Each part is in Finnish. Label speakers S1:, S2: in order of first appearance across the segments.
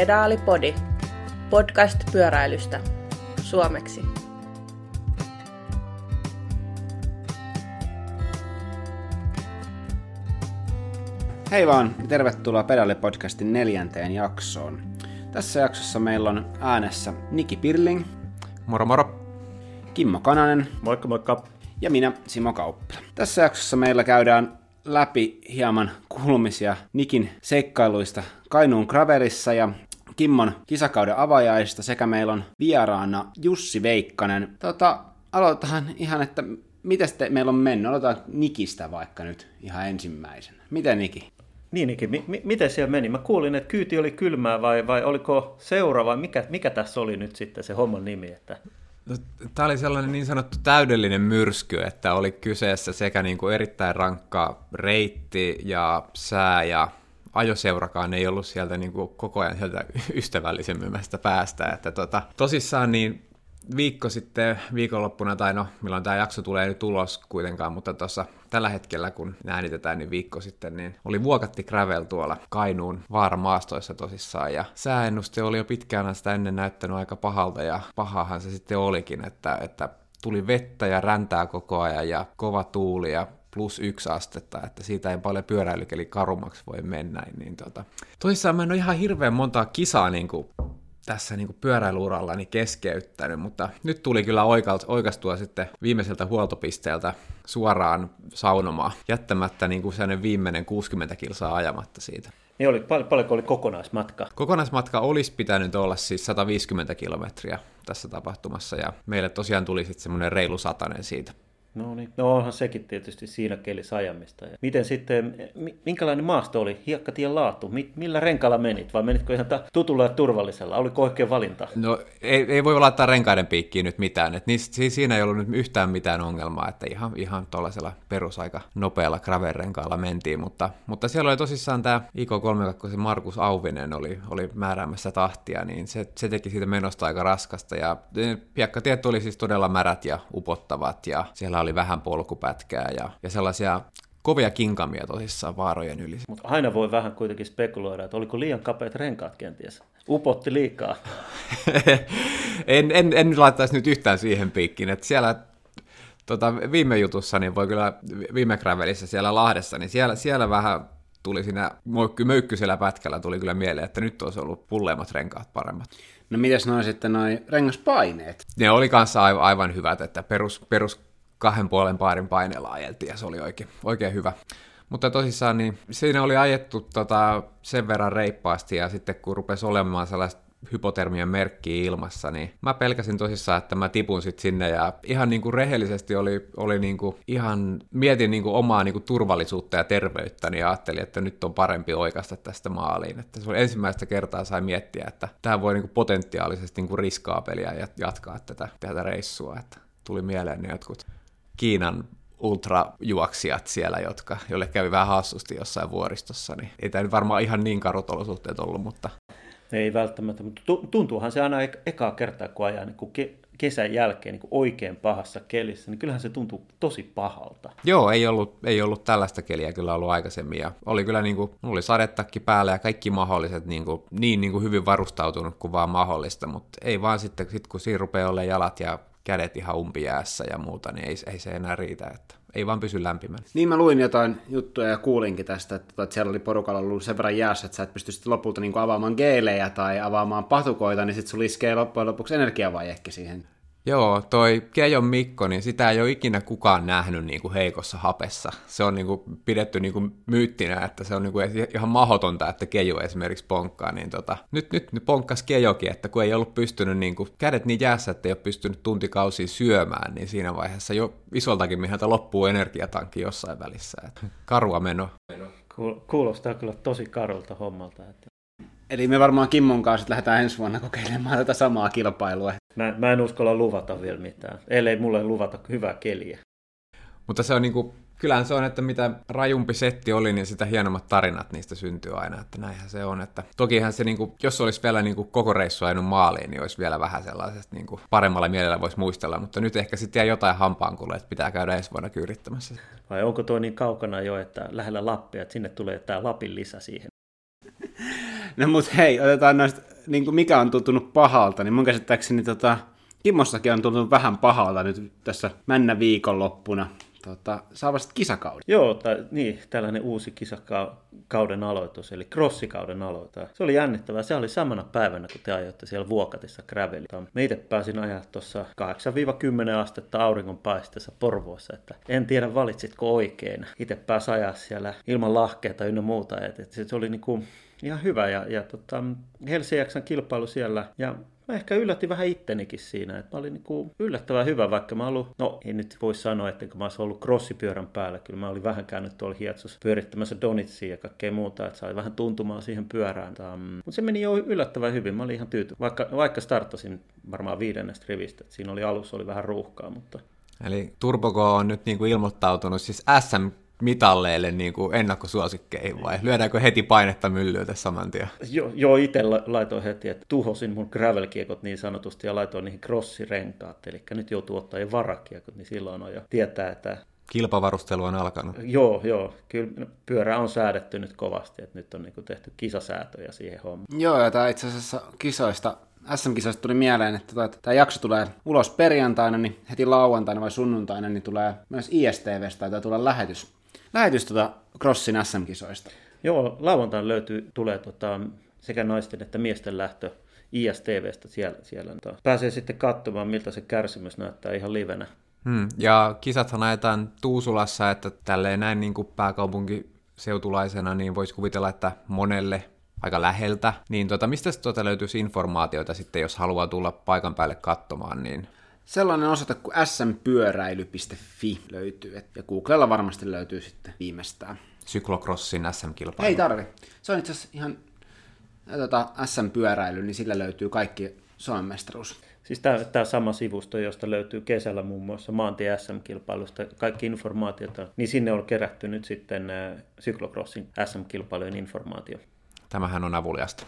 S1: Pedaalipodi, podcast pyöräilystä, suomeksi.
S2: Hei vaan, tervetuloa Pedaalipodcastin neljänteen jaksoon. Tässä jaksossa meillä on äänessä Niki Pirling,
S3: Moro moro.
S2: Kimmo Kananen
S4: Moikka moikka.
S2: ja minä Simo Kauppila. Tässä jaksossa meillä käydään läpi hieman kulmisia Nikin seikkailuista Kainuun Gravelissa ja Kimmon kisakauden avajaista sekä meillä on vieraana Jussi Veikkanen. Tota, aloitetaan ihan, että miten meillä on mennyt? Aloitetaan Nikistä vaikka nyt ihan ensimmäisenä. Miten Niki?
S4: Niin, Niki, mi- mi- miten siellä meni? Mä kuulin, että kyyti oli kylmää vai, vai oliko seura vai mikä, mikä tässä oli nyt sitten se homman nimi? Että...
S3: Tämä oli sellainen niin sanottu täydellinen myrsky, että oli kyseessä sekä niin kuin erittäin rankka reitti ja sää ja ajoseurakaan ei ollut sieltä niin kuin koko ajan sieltä ystävällisemmästä päästä. Että tota, tosissaan niin viikko sitten viikonloppuna, tai no milloin tämä jakso tulee nyt ulos kuitenkaan, mutta tuossa tällä hetkellä kun äänitetään, niin viikko sitten, niin oli Vuokatti Gravel tuolla Kainuun vaaramaastoissa tosissaan, ja sääennuste oli jo pitkään sitä ennen näyttänyt aika pahalta, ja pahahan se sitten olikin, että, että tuli vettä ja räntää koko ajan, ja kova tuuli, ja plus yksi astetta, että siitä ei paljon pyöräilykeli karummaksi voi mennä. Niin tota. Tosissaan mä en ole ihan hirveän montaa kisaa niin kuin tässä niin pyöräiluurallani keskeyttänyt, mutta nyt tuli kyllä oikastua sitten viimeiseltä huoltopisteeltä suoraan saunomaan, jättämättä niin kuin sellainen viimeinen 60 kilsaa ajamatta siitä.
S4: Niin oli, pal- paljonko oli kokonaismatka?
S3: Kokonaismatka olisi pitänyt olla siis 150 kilometriä tässä tapahtumassa, ja meille tosiaan tuli sitten semmoinen reilu satanen siitä.
S4: No niin, no onhan sekin tietysti siinä kelissä ajamista. Ja miten sitten, minkälainen maasto oli, hiekkatien laatu, millä renkalla menit? Vai menitkö ihan tutulla ja turvallisella, oliko oikein valinta?
S3: No ei, ei voi laittaa renkaiden piikkiin nyt mitään, että niissä, siinä ei ollut nyt yhtään mitään ongelmaa, että ihan, ihan tuollaisella perusaika nopealla gravel-renkaalla mentiin, mutta, mutta siellä oli tosissaan tämä Iko 32 Markus Auvinen oli, oli määräämässä tahtia, niin se, se teki siitä menosta aika raskasta. Ja hiekkatiet oli siis todella märät ja upottavat ja siellä oli vähän polkupätkää ja, ja sellaisia kovia kinkamia tosissaan vaarojen yli.
S4: Mutta aina voi vähän kuitenkin spekuloida, että oliko liian kapeat renkaat kenties. Upotti liikaa.
S3: en, en, en laittaisi nyt yhtään siihen piikkiin, että siellä tota, viime jutussa, niin voi kyllä viime gravelissä siellä Lahdessa, niin siellä, siellä vähän tuli siinä moikky, möykkysellä pätkällä tuli kyllä mieleen, että nyt olisi ollut pulleimmat renkaat paremmat.
S2: No mitäs noin sitten noin rengaspaineet?
S3: Ne oli kanssa aivan, aivan hyvät, että perus, perus kahden puolen paarin paineella ajeltiin ja se oli oikein, oikein hyvä. Mutta tosissaan niin siinä oli ajettu tota, sen verran reippaasti ja sitten kun rupesi olemaan sellaista hypotermian merkkiä ilmassa, niin mä pelkäsin tosissaan, että mä tipun sitten sinne ja ihan niin kuin rehellisesti oli, oli niin kuin ihan, mietin niin kuin omaa niin kuin turvallisuutta ja terveyttä, niin ajattelin, että nyt on parempi oikeasta tästä maaliin. Että se oli ensimmäistä kertaa sai miettiä, että tämä voi niin kuin potentiaalisesti niin kuin riskaapelia ja jatkaa tätä, tätä reissua, että tuli mieleen ne jotkut Kiinan ultrajuoksijat siellä, jotka, joille kävi vähän hassusti jossain vuoristossa, niin ei tämä nyt varmaan ihan niin karut olosuhteet ollut, mutta...
S4: Ei välttämättä, mutta tuntuuhan se aina ekaa kertaa, kun ajaa niin kuin kesän jälkeen niin kuin oikein pahassa kelissä, niin kyllähän se tuntuu tosi pahalta.
S3: Joo, ei ollut, ei ollut tällaista keliä kyllä ollut aikaisemmin, ja oli kyllä niin kuin, oli sadetakki päällä ja kaikki mahdolliset niin, kuin, niin, niin kuin hyvin varustautunut kuin vaan mahdollista, mutta ei vaan sitten, sit kun siinä rupeaa olemaan jalat ja kädet ihan umpijäässä ja muuta, niin ei, ei se enää riitä, että ei vaan pysy lämpimänä.
S2: Niin mä luin jotain juttuja ja kuulinkin tästä, että, että siellä oli porukalla ollut sen verran jäässä, että sä et pysty sitten lopulta niin avaamaan geelejä tai avaamaan patukoita, niin sitten sulla iskee loppujen lopuksi energiavajekki siihen.
S3: Joo, toi Keijon Mikko, niin sitä ei ole ikinä kukaan nähnyt niin kuin heikossa hapessa. Se on niin kuin pidetty niin kuin myyttinä, että se on niin kuin ihan mahdotonta, että Keijo esimerkiksi ponkkaa. Niin tota, nyt, nyt ne ponkkas Keijokin, että kun ei ollut pystynyt niin kuin, kädet niin jäässä, että ei ole pystynyt tuntikausia syömään, niin siinä vaiheessa jo isoltakin mieheltä loppuu energiatankki jossain välissä. Että karua meno.
S4: Kuulostaa kyllä tosi karulta hommalta. Että...
S2: Eli me varmaan Kimmon kanssa lähdetään ensi vuonna kokeilemaan tätä samaa kilpailua.
S4: Mä, mä en uskalla luvata vielä mitään, ellei mulle luvata hyvää keliä.
S3: Mutta se on niinku, kyllähän se on, että mitä rajumpi setti oli, niin sitä hienommat tarinat niistä syntyy aina, että näinhän se on. Että tokihan se, niinku, jos olisi vielä niinku koko reissu ajanut maaliin, niin olisi vielä vähän sellaisesta niinku, paremmalla mielellä voisi muistella, mutta nyt ehkä sitten jää jotain hampaankulle, että pitää käydä ensi vuonna yrittämässä.
S4: Vai onko tuo niin kaukana jo, että lähellä Lappia, että sinne tulee tämä Lapin lisä siihen?
S2: No mut hei, otetaan noista niin kuin mikä on tuntunut pahalta, niin mun käsittääkseni tota, Kimmossakin on tuntunut vähän pahalta nyt tässä männä viikonloppuna. Tota, saa vasta kisakauden.
S4: Joo, tai, niin, tällainen uusi kisakauden aloitus, eli crossikauden aloitus. Se oli jännittävää. Se oli samana päivänä, kun te ajoitte siellä Vuokatissa graveli. Me itse pääsin ajaa tuossa 8-10 astetta auringonpaisteessa Porvoossa, että en tiedä valitsitko oikein. Itse pääsi ajaa siellä ilman lahkeita ynnä muuta. Et, et se oli niinku ihan hyvä. Ja, ja tota, Helsingin kilpailu siellä. Ja mä ehkä yllätti vähän ittenikin siinä, että mä olin niin kuin yllättävän hyvä, vaikka mä ollut, no en nyt voi sanoa, että mä olisin ollut crossipyörän päällä, kyllä mä olin vähän käynyt tuolla hietsus pyörittämässä donitsia ja kaikkea muuta, että sai vähän tuntumaan siihen pyörään. Um, mutta se meni jo yllättävän hyvin, mä olin ihan tyytyväinen, vaikka, vaikka startasin varmaan viidennestä rivistä, että siinä oli alussa oli vähän ruuhkaa, mutta
S3: Eli Turbogo on nyt niin kuin ilmoittautunut siis SM mitalleille niin kuin ennakkosuosikkeihin vai lyödäänkö heti painetta myllyä tässä saman tien?
S4: Joo, jo itse laitoin heti, että tuhosin mun gravelkiekot niin sanotusti ja laitoin niihin crossirenkaat, eli nyt joutuu ottaa jo varakiekot, niin silloin on jo tietää, että
S3: Kilpavarustelu on alkanut.
S4: Joo, joo. Kyllä pyörä on säädetty nyt kovasti, että nyt on niin tehty kisasäätöjä siihen hommaan.
S2: Joo, ja tämä itse asiassa kisoista SM-kisoista tuli mieleen, että tota, tämä jakso tulee ulos perjantaina, niin heti lauantaina vai sunnuntaina, niin tulee myös ISTVstä tai tulla lähetys lähetys tuota Crossin SM-kisoista.
S4: Joo, lauantaina löytyy, tulee tota, sekä naisten että miesten lähtö ISTVstä siellä. siellä. Pääsee sitten katsomaan, miltä se kärsimys näyttää ihan livenä.
S3: Hmm. Ja kisathan ajetaan Tuusulassa, että tälleen näin niin kuin pääkaupunkiseutulaisena, niin voisi kuvitella, että monelle aika läheltä, niin tota, mistä tuota löytyisi informaatioita sitten, jos haluaa tulla paikan päälle katsomaan, niin
S2: sellainen osoite kuin smpyöräily.fi löytyy, ja Googlella varmasti löytyy sitten viimeistään.
S3: Syklocrossin SM-kilpailu.
S2: Ei tarvi. Se on itse asiassa ihan tota, SM-pyöräily, niin sillä löytyy kaikki Suomen mestaruus.
S4: Siis tämä sama sivusto, josta löytyy kesällä muun muassa maantie SM-kilpailusta kaikki informaatiota, niin sinne on kerätty nyt sitten syklocrossin SM-kilpailujen informaatio.
S3: Tämähän on avuliasta.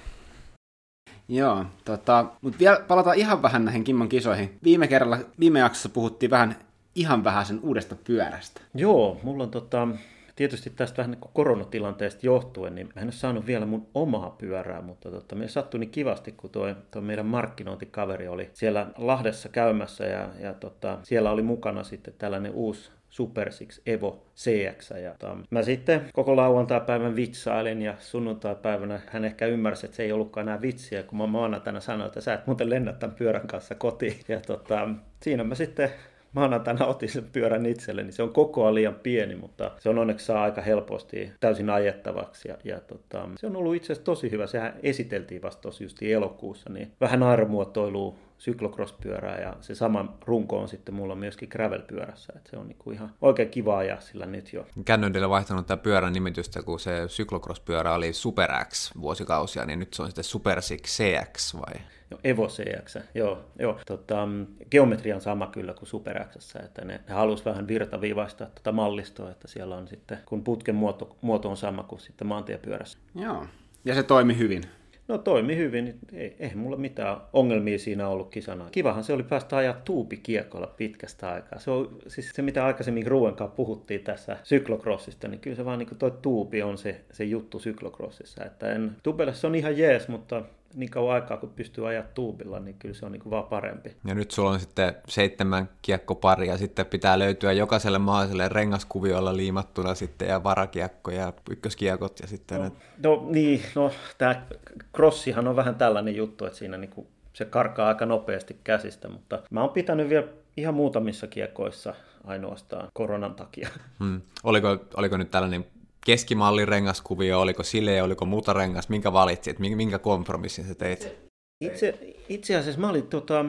S2: Joo, tota, mutta vielä palataan ihan vähän näihin Kimmon kisoihin. Viime kerralla, viime jaksossa puhuttiin vähän ihan vähän sen uudesta pyörästä.
S4: Joo, mulla on tota, tietysti tästä vähän niin koronatilanteesta johtuen, niin mä en ole saanut vielä mun omaa pyörää, mutta tota, me sattui niin kivasti, kun tuo, tuo meidän markkinointikaveri oli siellä Lahdessa käymässä ja, ja tota, siellä oli mukana sitten tällainen uusi Super Six Evo CX. Ja mä sitten koko lauantai-päivän vitsailin ja sunnuntai-päivänä hän ehkä ymmärsi, että se ei ollutkaan enää vitsiä, kun mä maanantaina sanoin, että sä et muuten lennä tämän pyörän kanssa kotiin. Ja tota, siinä mä sitten maanantaina otin sen pyörän itselleni. Niin se on kokoa liian pieni, mutta se on onneksi saa aika helposti täysin ajettavaksi. Ja, ja tota, se on ollut itse asiassa tosi hyvä. Sehän esiteltiin vasta just elokuussa, niin vähän armuotoilua syklocross-pyörää ja se sama runko on sitten mulla myöskin gravel-pyörässä. että se on niinku ihan oikein kiva ajaa sillä nyt jo.
S3: Kännöndille vaihtanut tämä pyörän nimitystä, kun se syklocross-pyörä oli Super X vuosikausia, niin nyt se on sitten Super Six CX vai?
S4: Evo CX, joo. joo. Tota, geometria on sama kyllä kuin Super X, että ne, ne halusi vähän virtaviivaistaa tätä mallistoa, että siellä on sitten, kun putken muoto, muoto on sama kuin sitten maantiepyörässä.
S2: Joo, ja se toimi hyvin.
S4: No toimi hyvin, ei, ei mulla mitään ongelmia siinä ollut kisana. Kivahan se oli päästä ajaa tuupikiekolla pitkästä aikaa. Se on siis se, mitä aikaisemmin Ruuen kanssa puhuttiin tässä syklokrossista, niin kyllä se vaan niin toi tuupi on se, se juttu syklokrossissa. Että en, tubelle se on ihan jees, mutta niin kauan aikaa, kun pystyy ajaa tuubilla, niin kyllä se on niin kuin vaan parempi.
S3: Ja nyt sulla on sitten seitsemän kiekkopari ja sitten pitää löytyä jokaiselle mahdolliselle rengaskuviolla liimattuna sitten ja varakiekko ja ykköskiekot ja sitten...
S4: No, no niin, no tämä crossihan on vähän tällainen juttu, että siinä niin kuin se karkaa aika nopeasti käsistä, mutta mä oon pitänyt vielä ihan muutamissa kiekoissa ainoastaan koronan takia.
S3: Hmm. Oliko, oliko nyt tällainen keskimallin rengaskuvio, oliko sile, oliko mutarengas, minkä valitsit, minkä kompromissin sä teit?
S4: Itse, itse asiassa mä olin tota,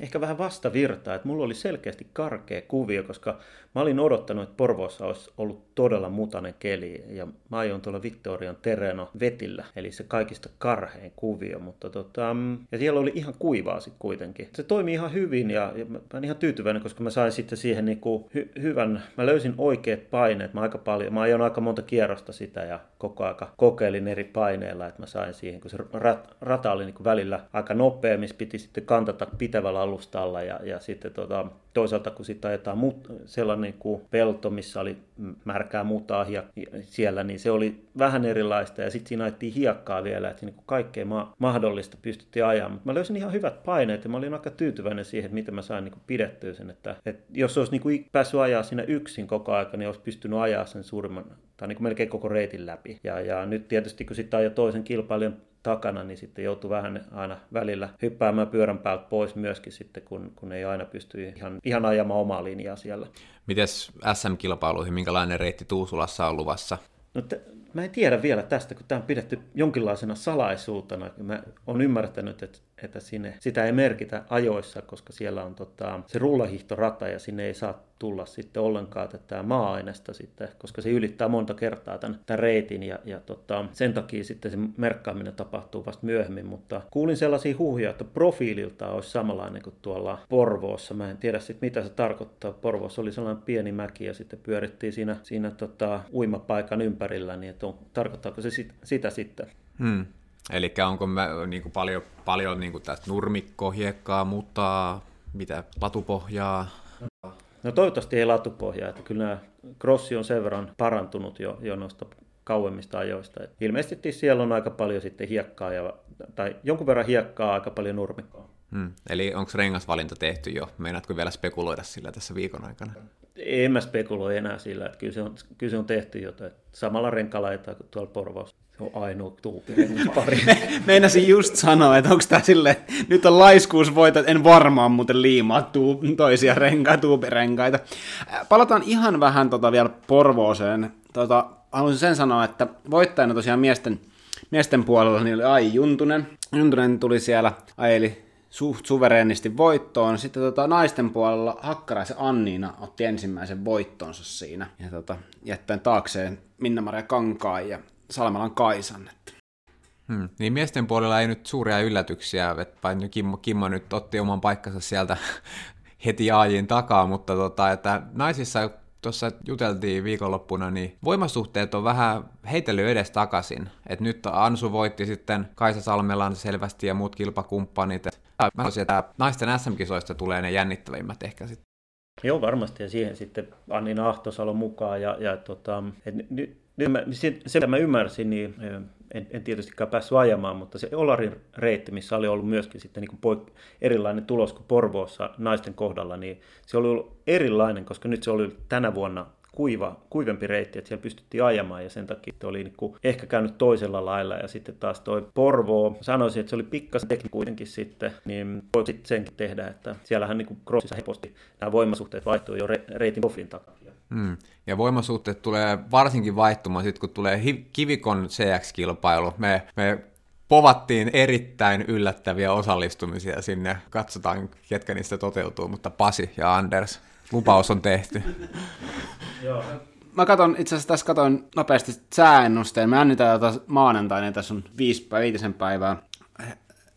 S4: ehkä vähän vastavirtaa, että mulla oli selkeästi karkea kuvio, koska mä olin odottanut, että Porvoossa olisi ollut todella mutainen keli, ja mä aion tuolla Victorian Tereno vetillä, eli se kaikista karhein kuvio, mutta tota, ja siellä oli ihan kuivaa sitten kuitenkin. Se toimi ihan hyvin, ja, ja mä olen ihan tyytyväinen, koska mä sain sitten siihen niinku hy- hyvän, mä löysin oikeat paineet, mä aika paljon, mä aion aika monta kierrosta sitä, ja koko aika kokeilin eri paineilla, että mä sain siihen, kun se rat, rata oli niinku välillä aika nopea, missä piti sitten kantata pitävällä alustalla ja, ja sitten tota, toisaalta kun sitten ajetaan muut, sellainen kuin pelto, missä oli märkää muuta ahia siellä, niin se oli vähän erilaista ja sitten siinä ajettiin hiekkaa vielä, että niin kaikkea ma- mahdollista pystyttiin ajamaan. Mutta mä löysin ihan hyvät paineet ja mä olin aika tyytyväinen siihen, että miten mä sain niin pidettyä sen, että, että jos olisi niin päässyt ajaa siinä yksin koko aika, niin olisi pystynyt ajaa sen suurimman tai niin melkein koko reitin läpi. Ja, ja nyt tietysti kun sitten ajoi toisen kilpailijan takana, niin sitten joutuu vähän aina välillä hyppäämään pyörän päältä pois myöskin sitten, kun, kun ei aina pysty ihan, ihan ajamaan omaa linjaa siellä.
S3: Mites SM-kilpailuihin, minkälainen reitti Tuusulassa on luvassa?
S4: No te, mä en tiedä vielä tästä, kun tämä on pidetty jonkinlaisena salaisuutena. Mä oon ymmärtänyt, että, että sinne, sitä ei merkitä ajoissa, koska siellä on tota, se rullahihtorata ja sinne ei saa tulla sitten ollenkaan tätä maa-aineesta sitten, koska se ylittää monta kertaa tämän, tämän reitin ja, ja tota, sen takia sitten se merkkaaminen tapahtuu vasta myöhemmin, mutta kuulin sellaisia huhuja, että profiililta olisi samanlainen kuin tuolla Porvoossa. Mä en tiedä sitten mitä se tarkoittaa. Porvoossa oli sellainen pieni mäki ja sitten pyörittiin siinä, siinä tota, uimapaikan ympärillä, niin että on, tarkoittaako se sit, sitä sitten?
S3: Hmm. Eli onko mä, niin kuin paljon, paljon niin kuin tästä nurmikkohiekkaa, mutta mitä latupohjaa?
S4: No toivottavasti ei latupohjaa, että kyllä crossi on sen verran parantunut jo, jo noista kauemmista ajoista. Et ilmeisesti siellä on aika paljon sitten hiekkaa, ja, tai jonkun verran hiekkaa, aika paljon nurmikkoa.
S3: Hmm. Eli onko rengasvalinta tehty jo? Meinaatko vielä spekuloida sillä tässä viikon aikana?
S4: En mä spekuloi enää sillä, että kyllä se on, kyllä se on tehty jotain. Samalla renkalaita kuin tuolla Porvoossa. Se on ainoa tuupirengaspari.
S2: Meinasin just sanoa, että onko tämä sille, nyt on laiskuus voita, en varmaan muuten liimaa tuu, toisia renkaita, tuupirenkaita. Palataan ihan vähän tota vielä Porvooseen. Tota, haluaisin sen sanoa, että voittajana tosiaan miesten, miesten puolella niin oli Ai Juntunen. Juntunen tuli siellä, ajeli suht suvereenisti voittoon. Sitten tota, naisten puolella Hakkaraisen Anniina otti ensimmäisen voittonsa siinä. Ja tota, jättäen taakseen Minna-Maria Kankaan ja Salmelan Kaisan.
S3: Hmm. Niin miesten puolella ei nyt suuria yllätyksiä, että Kimmo, Kimmo nyt otti oman paikkansa sieltä heti aajin takaa, mutta tota, että naisissa tuossa juteltiin viikonloppuna, niin voimasuhteet on vähän heitellyt edes takaisin. Et nyt Ansu voitti sitten Kaisa Salmelan selvästi ja muut kilpakumppanit. Et mä sanoisin, että naisten SM-kisoista tulee ne jännittävimmät ehkä sitten.
S4: Joo, varmasti, ja siihen sitten Annina Ahtosalo mukaan, ja, ja tota, et, nyt, nyt mä, se, mitä mä ymmärsin, niin en, en tietystikään päässyt ajamaan, mutta se Olarin reitti, missä oli ollut myöskin sitten niin kuin poik- erilainen tulos kuin Porvoossa naisten kohdalla, niin se oli ollut erilainen, koska nyt se oli tänä vuonna kuiva, kuivempi reitti, että siellä pystyttiin ajamaan ja sen takia oli niin kuin ehkä käynyt toisella lailla ja sitten taas toi Porvoo, sanoisin, että se oli pikkasen tekni kuitenkin sitten, niin voi sitten senkin tehdä, että siellähän niin kuin crossissa helposti nämä voimasuhteet vaihtuu jo re, reitin profin takia.
S3: Mm. Ja voimasuhteet tulee varsinkin vaihtumaan sitten, kun tulee Kivikon CX-kilpailu. Me, me povattiin erittäin yllättäviä osallistumisia sinne. Katsotaan, ketkä niistä toteutuu, mutta Pasi ja Anders, lupaus on tehty.
S2: Mä katon, itse asiassa tässä katon nopeasti sääennusteen. Me annetaan maanantaina, tässä on viisi, viitisen päivää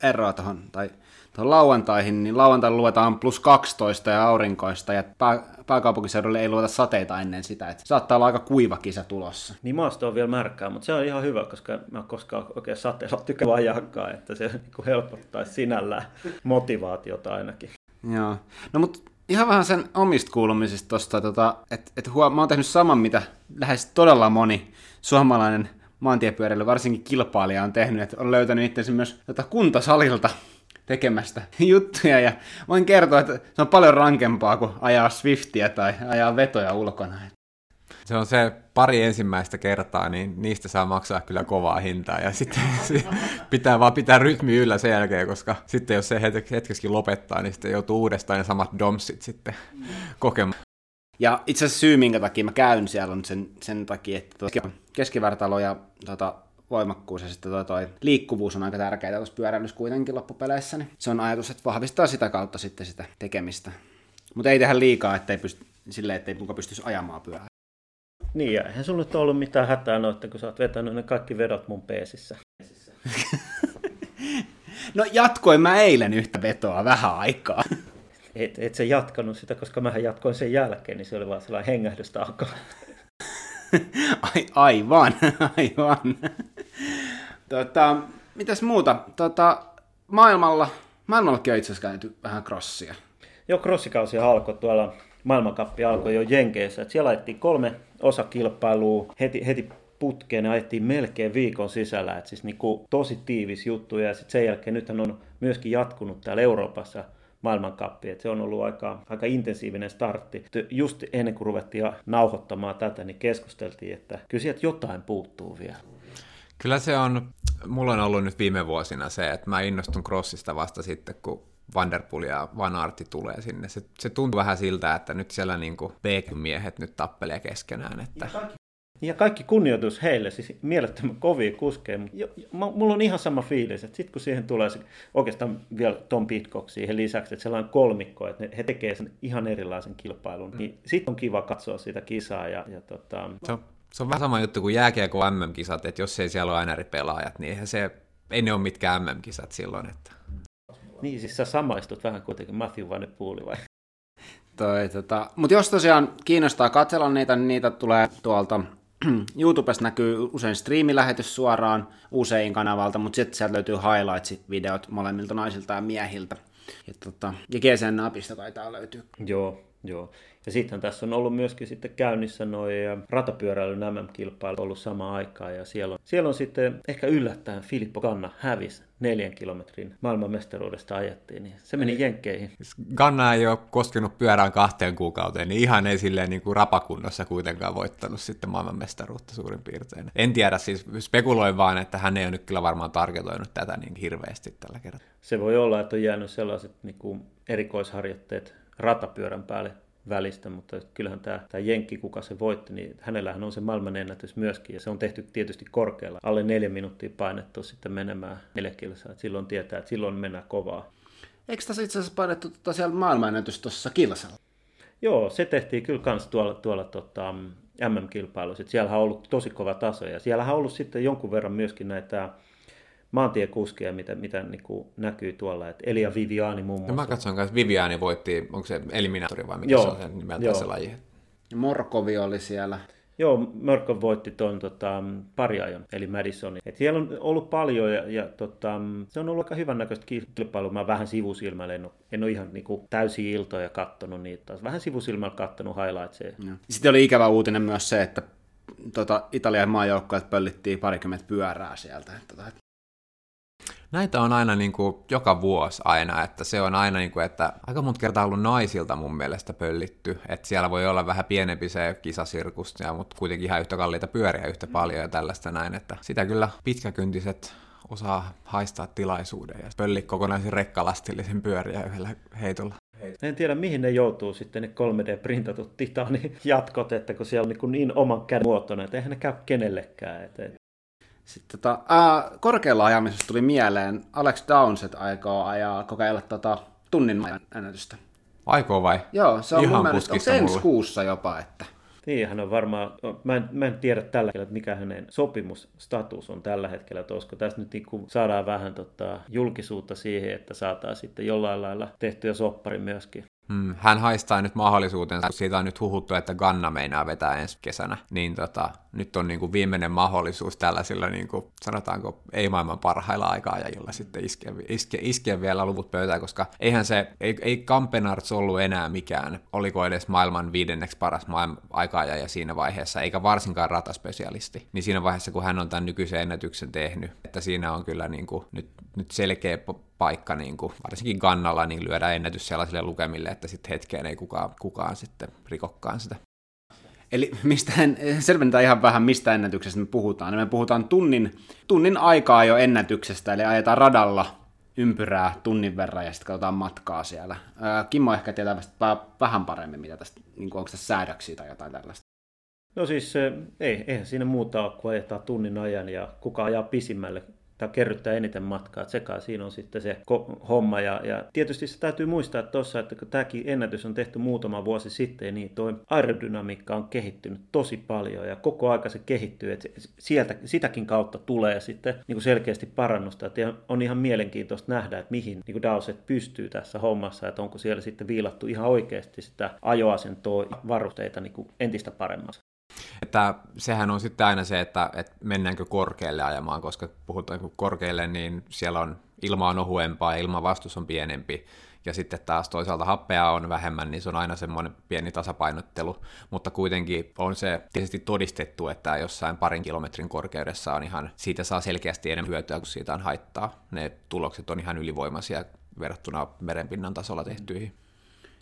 S2: eroa tuohon, tai tuohon lauantaihin, niin lauantaina luetaan plus 12 ja aurinkoista, ja pää, pääkaupunkiseudulle ei luota sateita ennen sitä, että saattaa olla aika kuiva kisa tulossa.
S4: Niin maasto on vielä märkää, mutta se on ihan hyvä, koska mä koskaan oikein sateella tykkää ajakaan, että se niin helpottaisi sinällään motivaatiota ainakin.
S2: Joo, no mutta ihan vähän sen omista kuulumisista tuosta, tota, että et huom- mä oon tehnyt saman, mitä lähes todella moni suomalainen maantiepyöräily, varsinkin kilpailija on tehnyt, että on löytänyt itse myös tota kuntosalilta tekemästä juttuja ja voin kertoa, että se on paljon rankempaa kuin ajaa Swiftiä tai ajaa vetoja ulkona.
S3: Se on se pari ensimmäistä kertaa, niin niistä saa maksaa kyllä kovaa hintaa ja sitten pitää vaan pitää rytmi yllä sen jälkeen, koska sitten jos se hetkeskin lopettaa, niin sitten joutuu uudestaan ne samat domsit sitten kokemaan.
S2: Ja itse asiassa syy, minkä takia mä käyn siellä, on sen, sen takia, että keskivartalo ja tota, voimakkuus ja sitten toi, toi liikkuvuus on aika tärkeää tuossa pyöräilyssä kuitenkin loppupeleissä. Niin se on ajatus, että vahvistaa sitä kautta sitten sitä tekemistä. Mutta ei tehdä liikaa, ettei pysty, silleen, ettei muka pystyisi ajamaan pyörää.
S4: Niin, ja eihän sulla nyt ollut mitään hätää noita, kun sä oot vetänyt ne kaikki vedot mun peesissä.
S2: no jatkoin mä eilen yhtä vetoa vähän aikaa.
S4: Et, et sä jatkanut sitä, koska mä jatkoin sen jälkeen, niin se oli vaan sellainen hengähdystauko.
S2: Ai, aivan, aivan. Tota, mitäs muuta? Tota, maailmalla, maailmallakin on itse asiassa käyty vähän crossia.
S4: Jo crossikausi alkoi tuolla, maailmankappi alkoi jo Jenkeissä. Et siellä ajettiin kolme osakilpailua heti, heti putkeen ja ajettiin melkein viikon sisällä. Et siis niinku tosi tiivis juttu ja sitten sen jälkeen nythän on myöskin jatkunut täällä Euroopassa maailmankappi. Et se on ollut aika, aika intensiivinen startti. Just ennen kuin ruvettiin nauhoittamaan tätä, niin keskusteltiin, että kyllä sieltä jotain puuttuu vielä.
S3: Kyllä se on, mulla on ollut nyt viime vuosina se, että mä innostun crossista vasta sitten, kun Vanderpool ja Van Arti tulee sinne. Se, se tuntuu vähän siltä, että nyt siellä niin miehet nyt tappelee keskenään. Että...
S4: Ja kaikki kunnioitus heille, siis mielettömän kovia kuskeja, mutta jo, mulla on ihan sama fiilis, että sitten kun siihen tulee se, oikeastaan vielä Tom Pitcock siihen lisäksi, että sellainen kolmikko, että he tekee sen ihan erilaisen kilpailun, mm. niin sitten on kiva katsoa sitä kisaa. Ja, ja tota...
S3: se, on, se on vähän sama juttu kuin jääkiekko MM-kisat, että jos ei siellä ole NR-pelaajat, niin eihän se, ei ne ole mitkään MM-kisat silloin. Että...
S4: Niin, siis sä samaistut vähän kuitenkin Matthew Van Pooli vai?
S2: Toi, tota, mutta jos tosiaan kiinnostaa katsella niitä, niin niitä tulee tuolta YouTubesta näkyy usein striimilähetys suoraan usein kanavalta, mutta sitten sieltä löytyy highlights-videot molemmilta naisilta ja miehiltä. Ja, tota, ja GCN-napista taitaa löytyä.
S4: Joo, joo. Ja sitten tässä on ollut myöskin sitten käynnissä noin ratapyöräilyn MM-kilpailu ollut sama aikaa ja siellä on, siellä on sitten ehkä yllättäen Filippo Kanna hävisi neljän kilometrin maailmanmestaruudesta ajettiin, niin se meni jenkkeihin.
S3: Ganna ei ole koskenut pyörään kahteen kuukauteen, niin ihan ei silleen niin kuin rapakunnossa kuitenkaan voittanut sitten maailmanmestaruutta suurin piirtein. En tiedä, siis spekuloin vaan, että hän ei ole nyt kyllä varmaan targetoinut tätä niin hirveästi tällä kertaa.
S4: Se voi olla, että on jäänyt sellaiset niin kuin erikoisharjoitteet ratapyörän päälle välistä, mutta kyllähän tämä, tämä Jenkki, kuka se voitti, niin hänellähän on se maailmanennätys myöskin, ja se on tehty tietysti korkealla. Alle neljä minuuttia painettu sitten menemään neljä kilsaa, että silloin tietää, että silloin mennään kovaa.
S2: Eikö tässä itse asiassa painettu tuota siellä maailmanennätys tuossa kilsalla?
S4: Joo, se tehtiin kyllä kans tuolla, tuolla tota, MM-kilpailussa. Siellähän on ollut tosi kova taso, ja siellähän on ollut sitten jonkun verran myöskin näitä maantiekuskeja, mitä, mitä niin kuin näkyy tuolla. Että Elia Viviani muun muassa.
S3: No mä katson että Viviani voitti, onko se Eliminaattori vai mikä joo, se on sen nimeltä se laji?
S2: Morkovi oli siellä.
S4: Joo, Morkov voitti tuon tota, pariajon, eli Madisonin. Et siellä on ollut paljon ja, ja tota, se on ollut aika hyvän näköistä kilpailua. Mä vähän sivusilmällä, en ole, en ole ihan niin kuin, täysin iltoja kattonut niitä taas. Vähän sivusilmällä kattonut highlightseja.
S2: Sitten oli ikävä uutinen myös se, että tota, Italian maajoukkoilta pöllittiin parikymmentä pyörää sieltä. Tota,
S3: Näitä on aina niin kuin joka vuosi aina, että se on aina niin kuin, että aika monta kertaa ollut naisilta mun mielestä pöllitty, että siellä voi olla vähän pienempi se kisasirkus, ja, mutta kuitenkin ihan yhtä kalliita pyöriä yhtä paljon ja tällaista näin, että sitä kyllä pitkäkyntiset osaa haistaa tilaisuuden ja pölli kokonaisen rekkalastillisen pyöriä yhdellä heitolla.
S4: En tiedä, mihin ne joutuu sitten ne 3D-printatut titani jatkot, että kun siellä on niin, niin oman käden muotoinen, että eihän ne käy kenellekään. Että
S2: sitten tota, ää, korkealla ajamisesta tuli mieleen, Alex Downset aikoo ajaa kokeilla tota, tunnin ajan ennätystä.
S3: Aikoo vai?
S2: Joo, se on Ihan mun mielestä, onko se ensi kuussa jopa, että...
S4: Niin, hän on varmaan, mä en, mä en tiedä tällä hetkellä, että mikä hänen sopimusstatus on tällä hetkellä, että olisiko tässä nyt niin kuin saadaan vähän tota, julkisuutta siihen, että saadaan sitten jollain lailla tehtyä soppari myöskin.
S3: Hmm, hän haistaa nyt mahdollisuutensa, kun siitä on nyt huhuttu, että Ganna meinaa vetää ensi kesänä, niin tota, nyt on niin kuin viimeinen mahdollisuus tällaisilla, niin kuin, sanotaanko, ei maailman parhailla aika-ajilla sitten iskeä, iskeä, iskeä vielä luvut pöytään, koska eihän se, ei, ei Kampenarts ollut enää mikään, oliko edes maailman viidenneksi paras maailman aika ja siinä vaiheessa, eikä varsinkaan rataspesialisti, niin siinä vaiheessa, kun hän on tämän nykyisen ennätyksen tehnyt, että siinä on kyllä niin kuin, nyt, nyt selkeä paikka, niin kuin, varsinkin kannalla, niin lyödä ennätys sellaisille lukemille, että sitten hetkeen ei kukaan, kukaan sitten rikokkaan sitä.
S2: Eli mistä selventää ihan vähän, mistä ennätyksestä me puhutaan. Me puhutaan tunnin, tunnin aikaa jo ennätyksestä, eli ajetaan radalla ympyrää tunnin verran ja sitten katsotaan matkaa siellä. Kimmo ehkä tietää vähän paremmin, mitä tästä, niin kuin, onko tässä säädöksiä tai jotain tällaista.
S4: No siis ei, eihän siinä muuta ole, kun ajetaan tunnin ajan ja kuka ajaa pisimmälle tai kerryttää eniten matkaa. Sekä siinä on sitten se homma. Ja, ja tietysti se täytyy muistaa tuossa, että kun tämäkin ennätys on tehty muutama vuosi sitten, niin tuo aerodynamiikka on kehittynyt tosi paljon ja koko aika se kehittyy. Että sieltä, sitäkin kautta tulee sitten niin kuin selkeästi parannusta. Että on ihan mielenkiintoista nähdä, että mihin niin kuin Dowset pystyy tässä hommassa, että onko siellä sitten viilattu ihan oikeasti sitä ajoasentoa varusteita niin kuin entistä paremmassa.
S3: Että sehän on sitten aina se, että, että mennäänkö korkealle ajamaan, koska puhutaan korkealle, niin siellä on ilma on ohuempaa ja ilman vastus on pienempi. ja sitten taas toisaalta happea on vähemmän, niin se on aina semmoinen pieni tasapainottelu, mutta kuitenkin on se tietysti todistettu, että jossain parin kilometrin korkeudessa on ihan, siitä saa selkeästi enemmän hyötyä, kun siitä on haittaa. Ne tulokset on ihan ylivoimaisia verrattuna merenpinnan tasolla tehtyihin.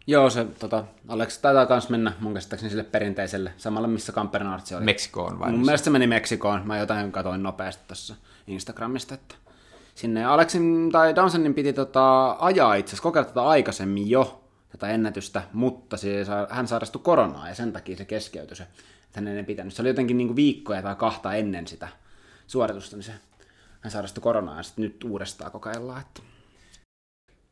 S2: Joo, se tota, Alex taitaa myös mennä mun käsittääkseni sille perinteiselle, samalle missä Kampernartsi oli.
S3: Meksikoon vai?
S2: Mun mielestä se meni Meksikoon. Mä jotain katoin nopeasti tuossa Instagramista, että sinne Alexin tai Downsonin piti tota, ajaa itse asiassa, kokeilla tätä aikaisemmin jo, tätä ennätystä, mutta se, hän sairastui koronaa ja sen takia se keskeytyi se, että hän ei pitänyt. Se oli jotenkin niin kuin viikkoja tai kahta ennen sitä suoritusta, niin se, hän sairastui koronaa ja sitten nyt uudestaan kokeillaan. Että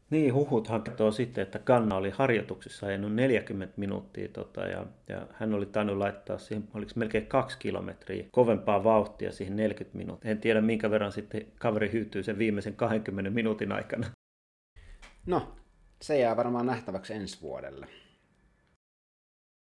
S4: niin, huhut kertoo sitten, että Kanna oli harjoituksissa ajanut 40 minuuttia tota, ja, ja, hän oli tainnut laittaa siihen, oliko melkein kaksi kilometriä kovempaa vauhtia siihen 40 minuuttia. En tiedä minkä verran sitten kaveri hyytyy sen viimeisen 20 minuutin aikana.
S2: No, se jää varmaan nähtäväksi ensi vuodelle.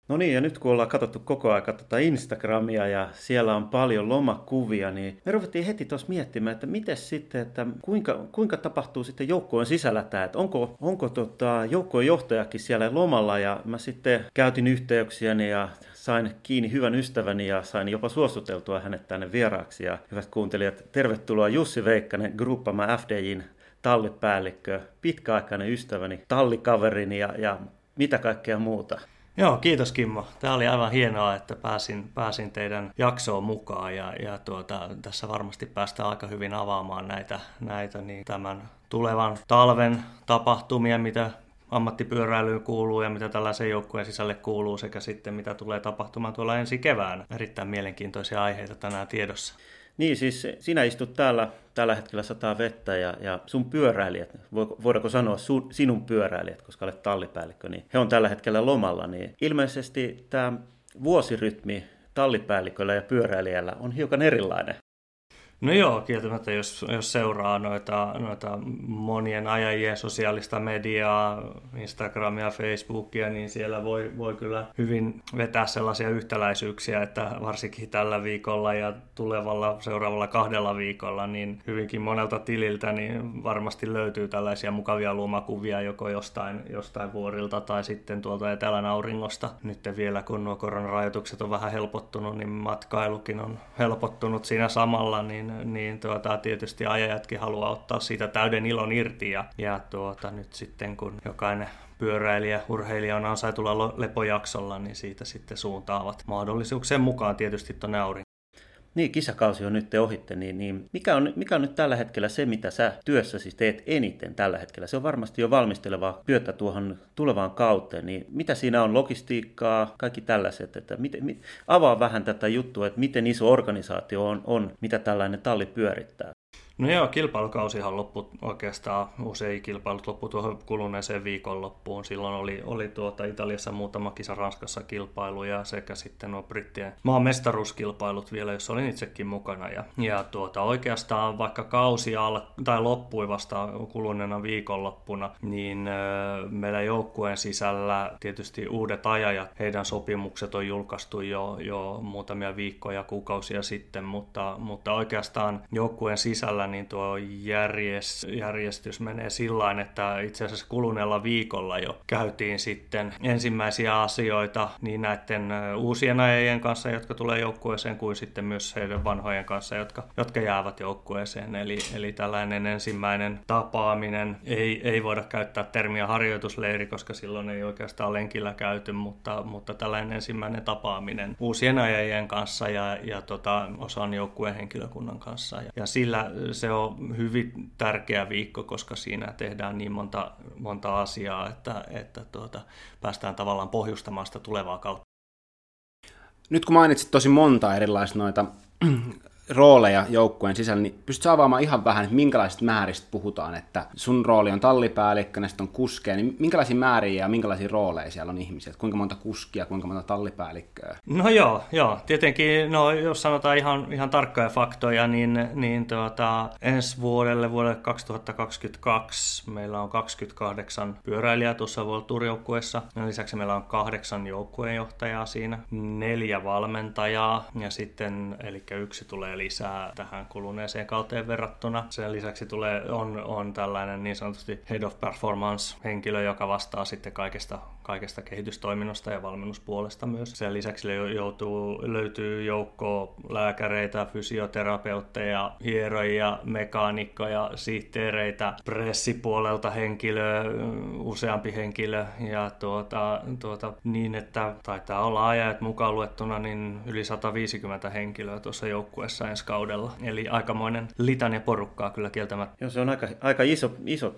S4: No niin, ja nyt kun ollaan katsottu koko ajan tota Instagramia ja siellä on paljon lomakuvia, niin me ruvettiin heti tuossa miettimään, että miten sitten, että kuinka, kuinka tapahtuu sitten joukkueen sisällä tämä, että onko, onko tota joukkueen johtajakin siellä lomalla, ja mä sitten käytin yhteyksiäni ja sain kiinni hyvän ystäväni ja sain jopa suostuteltua hänet tänne vieraaksi. Ja hyvät kuuntelijat, tervetuloa Jussi Veikkanen, gruppama FDJin tallipäällikkö, pitkäaikainen ystäväni, tallikaverini ja, ja mitä kaikkea muuta.
S5: Joo, kiitos Kimmo. Tämä oli aivan hienoa, että pääsin, pääsin teidän jaksoon mukaan ja, ja tuota, tässä varmasti päästään aika hyvin avaamaan näitä, näitä niin tämän tulevan talven tapahtumia, mitä ammattipyöräilyyn kuuluu ja mitä tällaisen joukkueen sisälle kuuluu sekä sitten mitä tulee tapahtumaan tuolla ensi keväänä. Erittäin mielenkiintoisia aiheita tänään tiedossa.
S4: Niin, siis sinä istut täällä, tällä hetkellä sataa vettä ja, ja sun pyöräilijät, voidaanko sanoa sun, sinun pyöräilijät, koska olet tallipäällikkö, niin he on tällä hetkellä lomalla, niin ilmeisesti tämä vuosirytmi tallipäälliköllä ja pyöräilijällä on hiukan erilainen.
S5: No joo, kieltämättä jos, jos seuraa noita, noita monien ajajien sosiaalista mediaa, Instagramia, Facebookia, niin siellä voi, voi kyllä hyvin vetää sellaisia yhtäläisyyksiä, että varsinkin tällä viikolla ja tulevalla seuraavalla kahdella viikolla, niin hyvinkin monelta tililtä niin varmasti löytyy tällaisia mukavia luomakuvia joko jostain, jostain vuorilta tai sitten tuolta etelän auringosta. Nyt vielä kun nuo koronarajoitukset on vähän helpottunut, niin matkailukin on helpottunut siinä samalla, niin niin tuota, tietysti ajajatkin haluaa ottaa siitä täyden ilon irti ja, ja tuota, nyt sitten kun jokainen pyöräilijä, urheilija on ansaitulla lepojaksolla, niin siitä sitten suuntaavat mahdollisuuksien mukaan tietysti tuonne.
S4: Niin, kisakausi on nyt ohitte, niin, niin mikä, on, mikä on nyt tällä hetkellä se, mitä sä työssäsi teet eniten tällä hetkellä? Se on varmasti jo valmistelevaa työtä tuohon tulevaan kauteen, niin mitä siinä on, logistiikkaa, kaikki tällaiset, että miten, mit, avaa vähän tätä juttua, että miten iso organisaatio on, on mitä tällainen talli pyörittää.
S5: No joo, kilpailukausihan loppu oikeastaan, usein kilpailut loppu tuohon kuluneeseen viikonloppuun. Silloin oli, oli tuota Italiassa muutama kisa Ranskassa kilpailuja sekä sitten nuo Brittien maan mestaruuskilpailut vielä, jossa olin itsekin mukana. Ja, ja tuota, oikeastaan vaikka kausi al- tai loppui vasta kuluneena viikonloppuna, niin äh, meillä joukkueen sisällä tietysti uudet ajajat, heidän sopimukset on julkaistu jo, jo muutamia viikkoja, kuukausia sitten, mutta, mutta oikeastaan joukkueen sisällä hetkellä niin tuo järjestys menee sillä että itse asiassa kuluneella viikolla jo käytiin sitten ensimmäisiä asioita niin näiden uusien ajajien kanssa, jotka tulee joukkueeseen, kuin sitten myös heidän vanhojen kanssa, jotka, jotka jäävät joukkueeseen. Eli, eli tällainen ensimmäinen tapaaminen, ei, ei voida käyttää termiä harjoitusleiri, koska silloin ei oikeastaan lenkillä käyty, mutta, mutta tällainen ensimmäinen tapaaminen uusien ajajien kanssa ja, ja tota, osan joukkueen henkilökunnan kanssa. Ja, ja sillä se on hyvin tärkeä viikko, koska siinä tehdään niin monta, monta asiaa, että, että tuota, päästään tavallaan pohjustamaan sitä tulevaa kautta.
S2: Nyt kun mainitsit tosi monta erilaista noita rooleja joukkueen sisällä, niin pystytkö avaamaan ihan vähän, että minkälaisista määristä puhutaan, että sun rooli on tallipäällikkö, ja on kuskeja, niin minkälaisia määriä ja minkälaisia rooleja siellä on ihmisiä, että kuinka monta kuskia, kuinka monta tallipäällikköä?
S5: No joo, joo. tietenkin, no jos sanotaan ihan, ihan tarkkoja faktoja, niin, niin tuota, ensi vuodelle, vuodelle 2022, meillä on 28 pyöräilijää tuossa World Tour-joukkueessa, lisäksi meillä on kahdeksan joukkueenjohtajaa siinä, neljä valmentajaa, ja sitten, eli yksi tulee tulee lisää tähän kuluneeseen kauteen verrattuna. Sen lisäksi tulee, on, on tällainen niin sanotusti Head of Performance-henkilö, joka vastaa sitten kaikesta, kaikesta kehitystoiminnasta ja valmennuspuolesta myös. Sen lisäksi joutuu, löytyy joukko lääkäreitä, fysioterapeutteja, hieroja, mekaanikkoja, sihteereitä, pressipuolelta henkilö, useampi henkilö ja tuota, tuota, niin, että taitaa olla ajat mukaan luettuna niin yli 150 henkilöä tuossa joukkueessa ensi kaudella. Eli aikamoinen litania porukkaa kyllä kieltämättä.
S4: Joo, se on aika, aika iso, iso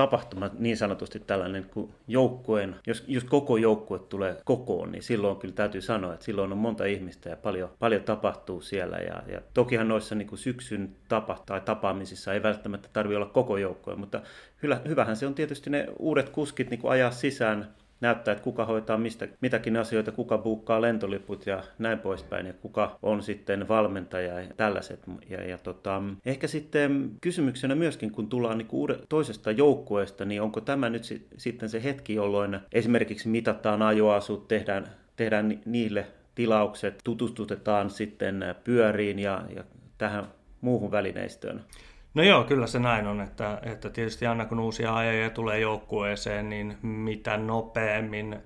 S4: tapahtuma, niin sanotusti tällainen kuin joukkueen, jos, jos koko joukkue tulee kokoon, niin silloin kyllä täytyy sanoa, että silloin on monta ihmistä ja paljon, paljon tapahtuu siellä. Ja, ja tokihan noissa niin kuin syksyn tapa, tai tapaamisissa ei välttämättä tarvitse olla koko joukkue, mutta hyvä, hyvähän se on tietysti ne uudet kuskit niin kuin ajaa sisään näyttää, että kuka hoitaa mistä, mitäkin asioita, kuka buukkaa lentoliput ja näin poispäin, ja kuka on sitten valmentaja ja tällaiset. Ja, ja tota, ehkä sitten kysymyksenä myöskin, kun tullaan niin uude, toisesta joukkueesta, niin onko tämä nyt si, sitten se hetki, jolloin esimerkiksi mitataan ajoasut, tehdään, tehdään niille tilaukset, tutustutetaan sitten pyöriin ja, ja tähän muuhun välineistöön?
S5: No joo, kyllä se näin on, että, että tietysti aina kun uusia ajajia tulee joukkueeseen, niin mitä nopeammin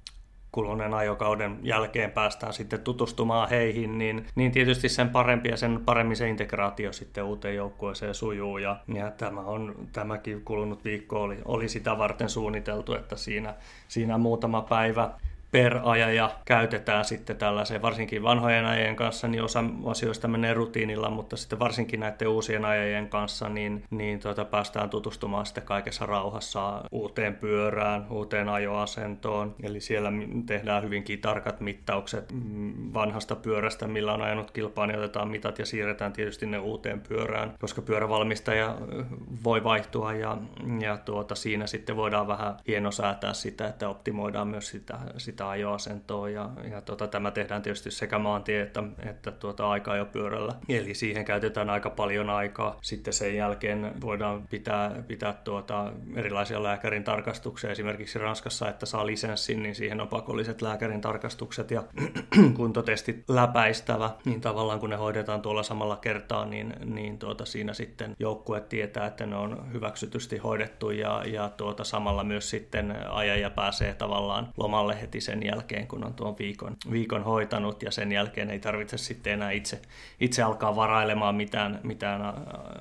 S5: kuluneen ajokauden jälkeen päästään sitten tutustumaan heihin, niin, niin tietysti sen parempi ja sen paremmin se integraatio sitten uuteen joukkueeseen sujuu. Ja, ja tämä on, tämäkin kulunut viikko oli, oli sitä varten suunniteltu, että siinä, siinä muutama päivä per ajaja käytetään sitten tällaiseen, varsinkin vanhojen ajajien kanssa, niin osa asioista menee rutiinilla, mutta sitten varsinkin näiden uusien ajajien kanssa, niin, niin tuota, päästään tutustumaan sitten kaikessa rauhassa uuteen pyörään, uuteen ajoasentoon. Eli siellä tehdään hyvinkin tarkat mittaukset vanhasta pyörästä, millä on ajanut kilpaan, niin otetaan mitat ja siirretään tietysti ne uuteen pyörään, koska pyörävalmistaja voi vaihtua ja, ja tuota, siinä sitten voidaan vähän hienosäätää sitä, että optimoidaan myös sitä, sitä sitä ajoasentoa ja, ja tota, tämä tehdään tietysti sekä maantie että, että tuota, pyörällä. Eli siihen käytetään aika paljon aikaa. Sitten sen jälkeen voidaan pitää, pitää tuota, erilaisia lääkärin tarkastuksia. Esimerkiksi Ranskassa, että saa lisenssin, niin siihen on pakolliset lääkärin tarkastukset ja kuntotestit läpäistävä. Niin tavallaan kun ne hoidetaan tuolla samalla kertaa, niin, niin tuota, siinä sitten joukkue tietää, että ne on hyväksytysti hoidettu ja, ja tuota, samalla myös sitten ajaja pääsee tavallaan lomalle heti sen sen jälkeen, kun on tuon viikon, viikon hoitanut ja sen jälkeen ei tarvitse sitten enää itse, itse alkaa varailemaan mitään, mitään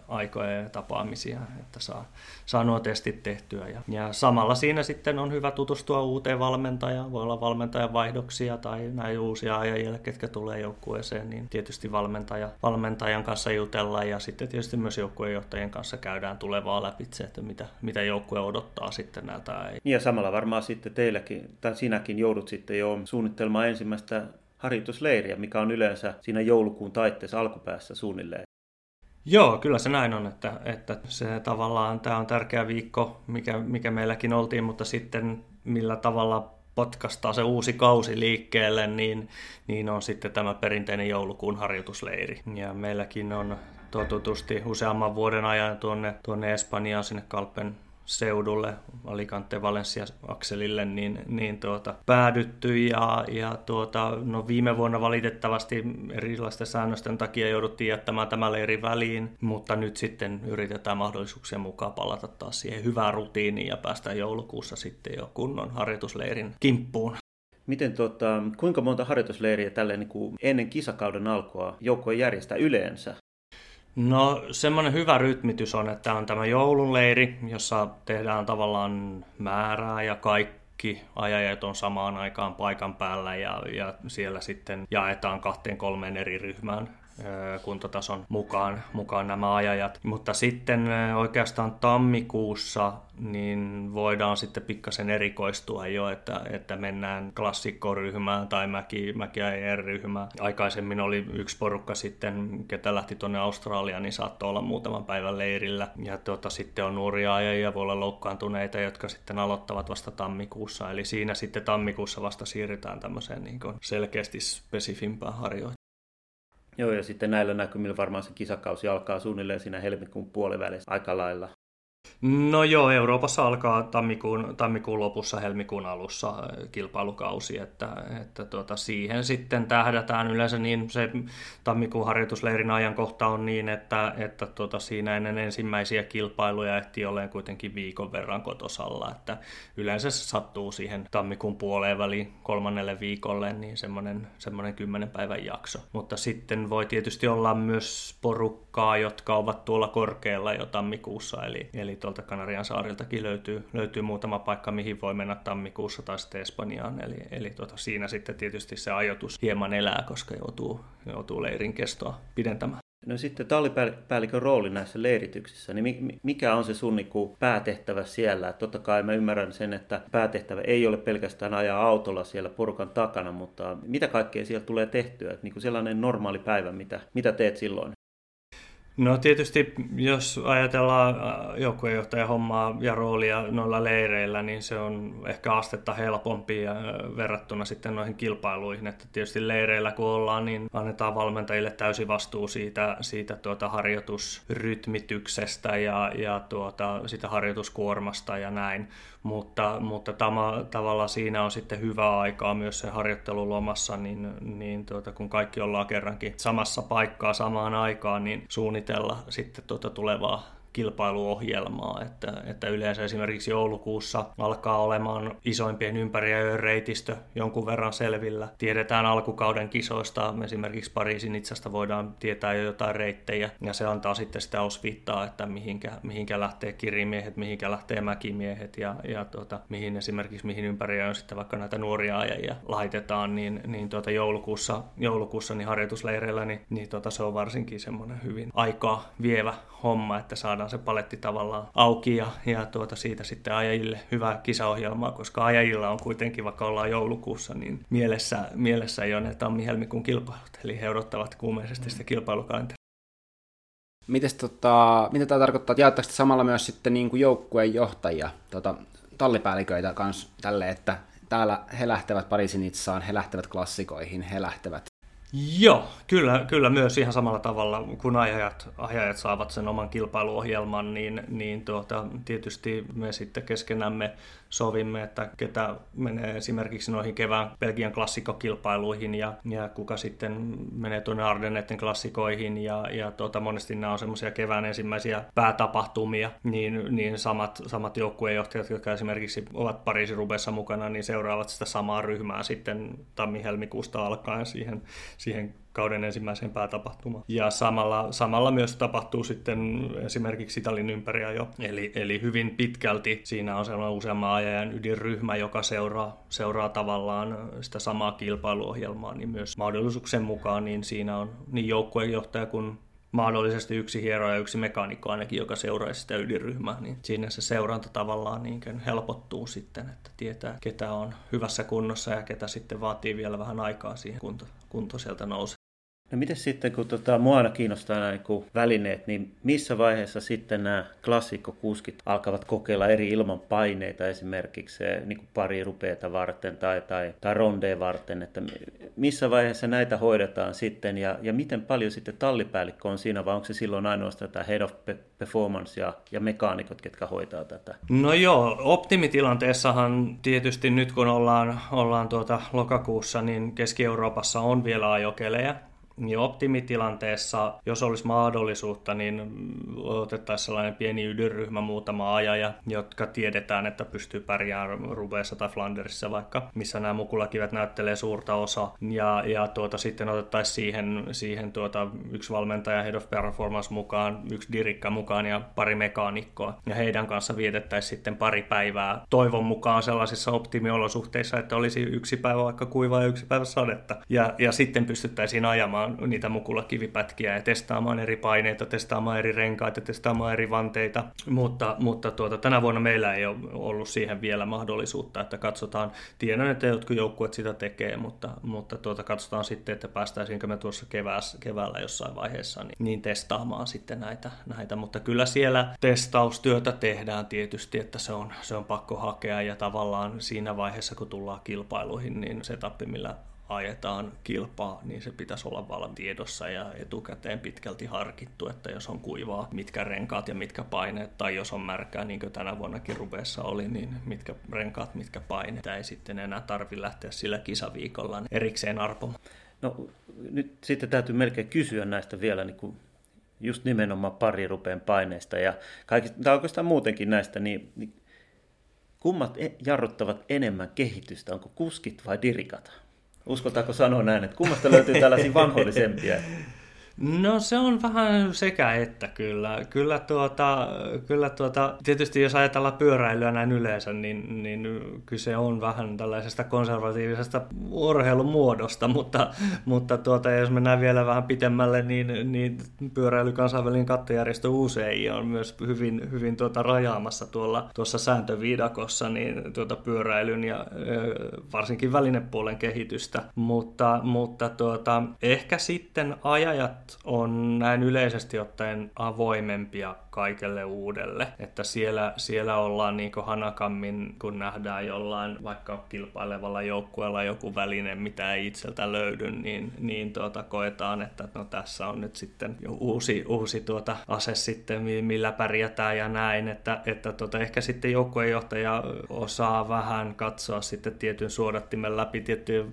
S5: aikoja ja tapaamisia, että saa, saa nuo testit tehtyä. Ja, ja samalla siinä sitten on hyvä tutustua uuteen valmentajaan, voi olla valmentajan vaihdoksia tai näin uusia ajajia, ketkä tulee joukkueeseen, niin tietysti valmentaja, valmentajan kanssa jutella ja sitten tietysti myös joukkueenjohtajien kanssa käydään tulevaa läpi se, että mitä, mitä joukkue odottaa sitten näiltä.
S4: Ja samalla varmaan sitten teilläkin, tai sinäkin joudut sitten jo suunnittelemaan ensimmäistä harjoitusleiriä, mikä on yleensä siinä joulukuun taitteessa alkupäässä suunnilleen.
S5: Joo, kyllä se näin on, että, että se tavallaan tämä on tärkeä viikko, mikä, mikä meilläkin oltiin, mutta sitten millä tavalla potkastaa se uusi kausi liikkeelle, niin, niin on sitten tämä perinteinen joulukuun harjoitusleiri. Ja meilläkin on totutusti useamman vuoden ajan tuonne, tuonne Espanjaan sinne Kalpen seudulle, Alicante Valencia akselille, niin, niin tuota, päädytty ja, ja tuota, no viime vuonna valitettavasti erilaisten säännösten takia jouduttiin jättämään tämä leiri väliin, mutta nyt sitten yritetään mahdollisuuksien mukaan palata taas siihen hyvään rutiiniin ja päästä joulukuussa sitten jo kunnon harjoitusleirin kimppuun.
S4: Miten tota, kuinka monta harjoitusleiriä tälle niin kuin ennen kisakauden alkua joukkoja järjestää yleensä?
S5: No semmoinen hyvä rytmitys on, että on tämä joulunleiri, jossa tehdään tavallaan määrää ja kaikki ajajat on samaan aikaan paikan päällä ja, ja siellä sitten jaetaan kahteen kolmeen eri ryhmään kuntotason mukaan, mukaan nämä ajajat. Mutta sitten oikeastaan tammikuussa niin voidaan sitten pikkasen erikoistua jo, että, että mennään klassikkoryhmään tai mäki, ryhmään Aikaisemmin oli yksi porukka sitten, ketä lähti tuonne Australiaan, niin saattoi olla muutaman päivän leirillä. Ja tuota, sitten on nuoria ajajia, voi olla loukkaantuneita, jotka sitten aloittavat vasta tammikuussa. Eli siinä sitten tammikuussa vasta siirrytään tämmöiseen niin selkeästi spesifimpään harjoitukseen.
S4: Joo, ja sitten näillä näkymillä varmaan se kisakausi alkaa suunnilleen siinä helmikuun puolivälissä aika lailla.
S5: No joo, Euroopassa alkaa tammikuun, tammikuun lopussa, helmikuun alussa äh, kilpailukausi, että, että tuota, siihen sitten tähdätään yleensä niin se tammikuun harjoitusleirin ajankohta on niin, että, että tuota, siinä ennen ensimmäisiä kilpailuja ehti olemaan kuitenkin viikon verran kotosalla, että yleensä se sattuu siihen tammikuun puoleen väliin kolmannelle viikolle, niin semmoinen, semmoinen kymmenen päivän jakso. Mutta sitten voi tietysti olla myös porukkaa, jotka ovat tuolla korkealla jo tammikuussa, eli, eli tuolta Kanarian saariltakin löytyy, löytyy muutama paikka, mihin voi mennä tammikuussa tai sitten Espanjaan. Eli, eli tuota, siinä sitten tietysti se ajoitus hieman elää, koska joutuu, joutuu leirin kestoa pidentämään.
S4: No sitten tallipäällikön rooli näissä leirityksissä, niin mikä on se sun niin päätehtävä siellä? Totta kai mä ymmärrän sen, että päätehtävä ei ole pelkästään ajaa autolla siellä porukan takana, mutta mitä kaikkea siellä tulee tehtyä? Niin kuin sellainen normaali päivä, mitä, mitä teet silloin?
S5: No tietysti, jos ajatellaan äh, joukkueenjohtajan hommaa ja roolia noilla leireillä, niin se on ehkä astetta helpompi äh, verrattuna sitten noihin kilpailuihin. Että tietysti leireillä kun ollaan, niin annetaan valmentajille täysi vastuu siitä, siitä tuota harjoitusrytmityksestä ja, ja tuota, sitä harjoituskuormasta ja näin mutta, mutta tama, tavallaan siinä on sitten hyvä aikaa myös se harjoittelulomassa, niin, niin tuota, kun kaikki ollaan kerrankin samassa paikkaa samaan aikaan, niin suunnitella sitten tuota tulevaa kilpailuohjelmaa, että, että yleensä esimerkiksi joulukuussa alkaa olemaan isoimpien ympäriajojen reitistö jonkun verran selvillä. Tiedetään alkukauden kisoista, esimerkiksi Pariisin itsasta voidaan tietää jo jotain reittejä, ja se antaa sitten sitä osviittaa, että mihinkä, mihinkä lähtee kirimiehet, mihinkä lähtee mäkimiehet, ja, ja tuota, mihin esimerkiksi mihin ympäriajoin sitten vaikka näitä nuoria ajajia laitetaan, niin, niin tuota joulukuussa, joulukuussa niin harjoitusleireillä, niin, niin tuota, se on varsinkin semmoinen hyvin aikaa vievä homma, että saadaan se paletti tavallaan auki ja, ja tuota siitä sitten ajajille hyvää kisaohjelmaa, koska ajajilla on kuitenkin, vaikka ollaan joulukuussa, niin mielessä, mielessä jo ne tammi-helmikuun kilpailut, eli he odottavat kuumeisesti sitä kilpailukalenteria.
S2: Mites, tota, mitä tämä tarkoittaa, että jaettaako samalla myös sitten niin kuin joukkueen johtajia, tota, tallipäälliköitä kanssa tälle, että täällä he lähtevät Pariisin itsaan, he lähtevät klassikoihin, he lähtevät
S5: Joo, kyllä, kyllä myös ihan samalla tavalla, kun ajajat, ajajat saavat sen oman kilpailuohjelman, niin, niin tuota, tietysti me sitten keskenämme sovimme, että ketä menee esimerkiksi noihin kevään Belgian klassikkokilpailuihin ja, ja kuka sitten menee tuonne Ardennetten klassikoihin ja, ja tuota, monesti nämä on semmoisia kevään ensimmäisiä päätapahtumia, niin, niin samat, samat joukkueenjohtajat, jotka esimerkiksi ovat Pariisin rubessa mukana, niin seuraavat sitä samaa ryhmää sitten tammi-helmikuusta alkaen siihen, siihen kauden ensimmäiseen päätapahtumaan. Ja samalla, samalla myös tapahtuu sitten esimerkiksi Italin ympäriajo. Eli, eli hyvin pitkälti siinä on sellainen useamman ajajan ydinryhmä, joka seuraa, seuraa tavallaan sitä samaa kilpailuohjelmaa, niin myös mahdollisuuksien mukaan niin siinä on niin joukkueenjohtaja kuin mahdollisesti yksi hiero ja yksi mekaanikko ainakin, joka seuraisi sitä ydinryhmää, niin siinä se seuranta tavallaan niin helpottuu sitten, että tietää, ketä on hyvässä kunnossa ja ketä sitten vaatii vielä vähän aikaa siihen kunto, kunto sieltä nousee.
S4: No miten sitten, kun tota, mua aina kiinnostaa nämä niin välineet, niin missä vaiheessa sitten nämä klassikkokuskit alkavat kokeilla eri ilmanpaineita esimerkiksi niin kuin pari rupeeta varten tai, tai, tai rondeen varten, että missä vaiheessa näitä hoidetaan sitten ja, ja miten paljon sitten tallipäällikkö on siinä, vai onko se silloin ainoastaan tämä head of performance ja, ja mekaanikot, ketkä hoitaa tätä?
S5: No joo, optimitilanteessahan tietysti nyt kun ollaan, ollaan tuota lokakuussa, niin Keski-Euroopassa on vielä ajokelejä, niin optimitilanteessa, jos olisi mahdollisuutta, niin otettaisiin sellainen pieni ydinryhmä, muutama ajaja, jotka tiedetään, että pystyy pärjäämään Rubeessa tai Flandersissa vaikka, missä nämä mukulakivet näyttelee suurta osaa. Ja, ja tuota, sitten otettaisiin siihen, siihen tuota, yksi valmentaja Head of Performance mukaan, yksi dirikka mukaan ja pari mekaanikkoa. Ja heidän kanssa vietettäisiin sitten pari päivää toivon mukaan sellaisissa optimiolosuhteissa, että olisi yksi päivä vaikka kuivaa ja yksi päivä sadetta. Ja, ja sitten pystyttäisiin ajamaan testaamaan niitä mukulakivipätkiä ja testaamaan eri paineita, testaamaan eri renkaita, testaamaan eri vanteita, mutta, mutta tuota, tänä vuonna meillä ei ole ollut siihen vielä mahdollisuutta, että katsotaan, tiedän, että jotkut joukkueet sitä tekee, mutta, mutta tuota, katsotaan sitten, että päästäisiinkö me tuossa kevääs, keväällä jossain vaiheessa niin, niin testaamaan sitten näitä, näitä, mutta kyllä siellä testaustyötä tehdään tietysti, että se on, se on pakko hakea. Ja tavallaan siinä vaiheessa, kun tullaan kilpailuihin, niin se tappi, millä ajetaan kilpaa, niin se pitäisi olla valmiin tiedossa ja etukäteen pitkälti harkittu, että jos on kuivaa, mitkä renkaat ja mitkä paineet, tai jos on märkää, niin kuin tänä vuonnakin rupeessa oli, niin mitkä renkaat, mitkä paineet. Tämä ei sitten enää tarvi lähteä sillä kisaviikolla erikseen arpomaan.
S4: No nyt sitten täytyy melkein kysyä näistä vielä niin kuin just nimenomaan pari rupeen paineista ja kaikista, tai oikeastaan muutenkin näistä, niin, niin kummat e- jarruttavat enemmän kehitystä, onko kuskit vai dirikat? Uskotaanko sanoa näin, että kummasta löytyy tällaisia vanhollisempia?
S5: No se on vähän sekä että kyllä. Kyllä, tuota, kyllä tuota, tietysti jos ajatellaan pyöräilyä näin yleensä, niin, niin kyse on vähän tällaisesta konservatiivisesta urheilumuodosta, mutta, mutta tuota, jos mennään vielä vähän pitemmälle, niin, niin pyöräily kansainvälinen kattojärjestö UCI on myös hyvin, hyvin tuota rajaamassa tuolla tuossa sääntöviidakossa niin tuota pyöräilyn ja varsinkin välinepuolen kehitystä, mutta, mutta tuota, ehkä sitten ajajat on näin yleisesti ottaen avoimempia kaikelle uudelle. Että siellä, siellä ollaan niin hanakammin, kun nähdään jollain vaikka kilpailevalla joukkueella joku väline, mitä ei itseltä löydy, niin, niin tuota, koetaan, että no tässä on nyt sitten jo uusi, uusi tuota ase sitten, millä pärjätään ja näin. Että, että tuota, ehkä sitten joukkuejohtaja osaa vähän katsoa sitten tietyn suodattimen läpi, tiettyjen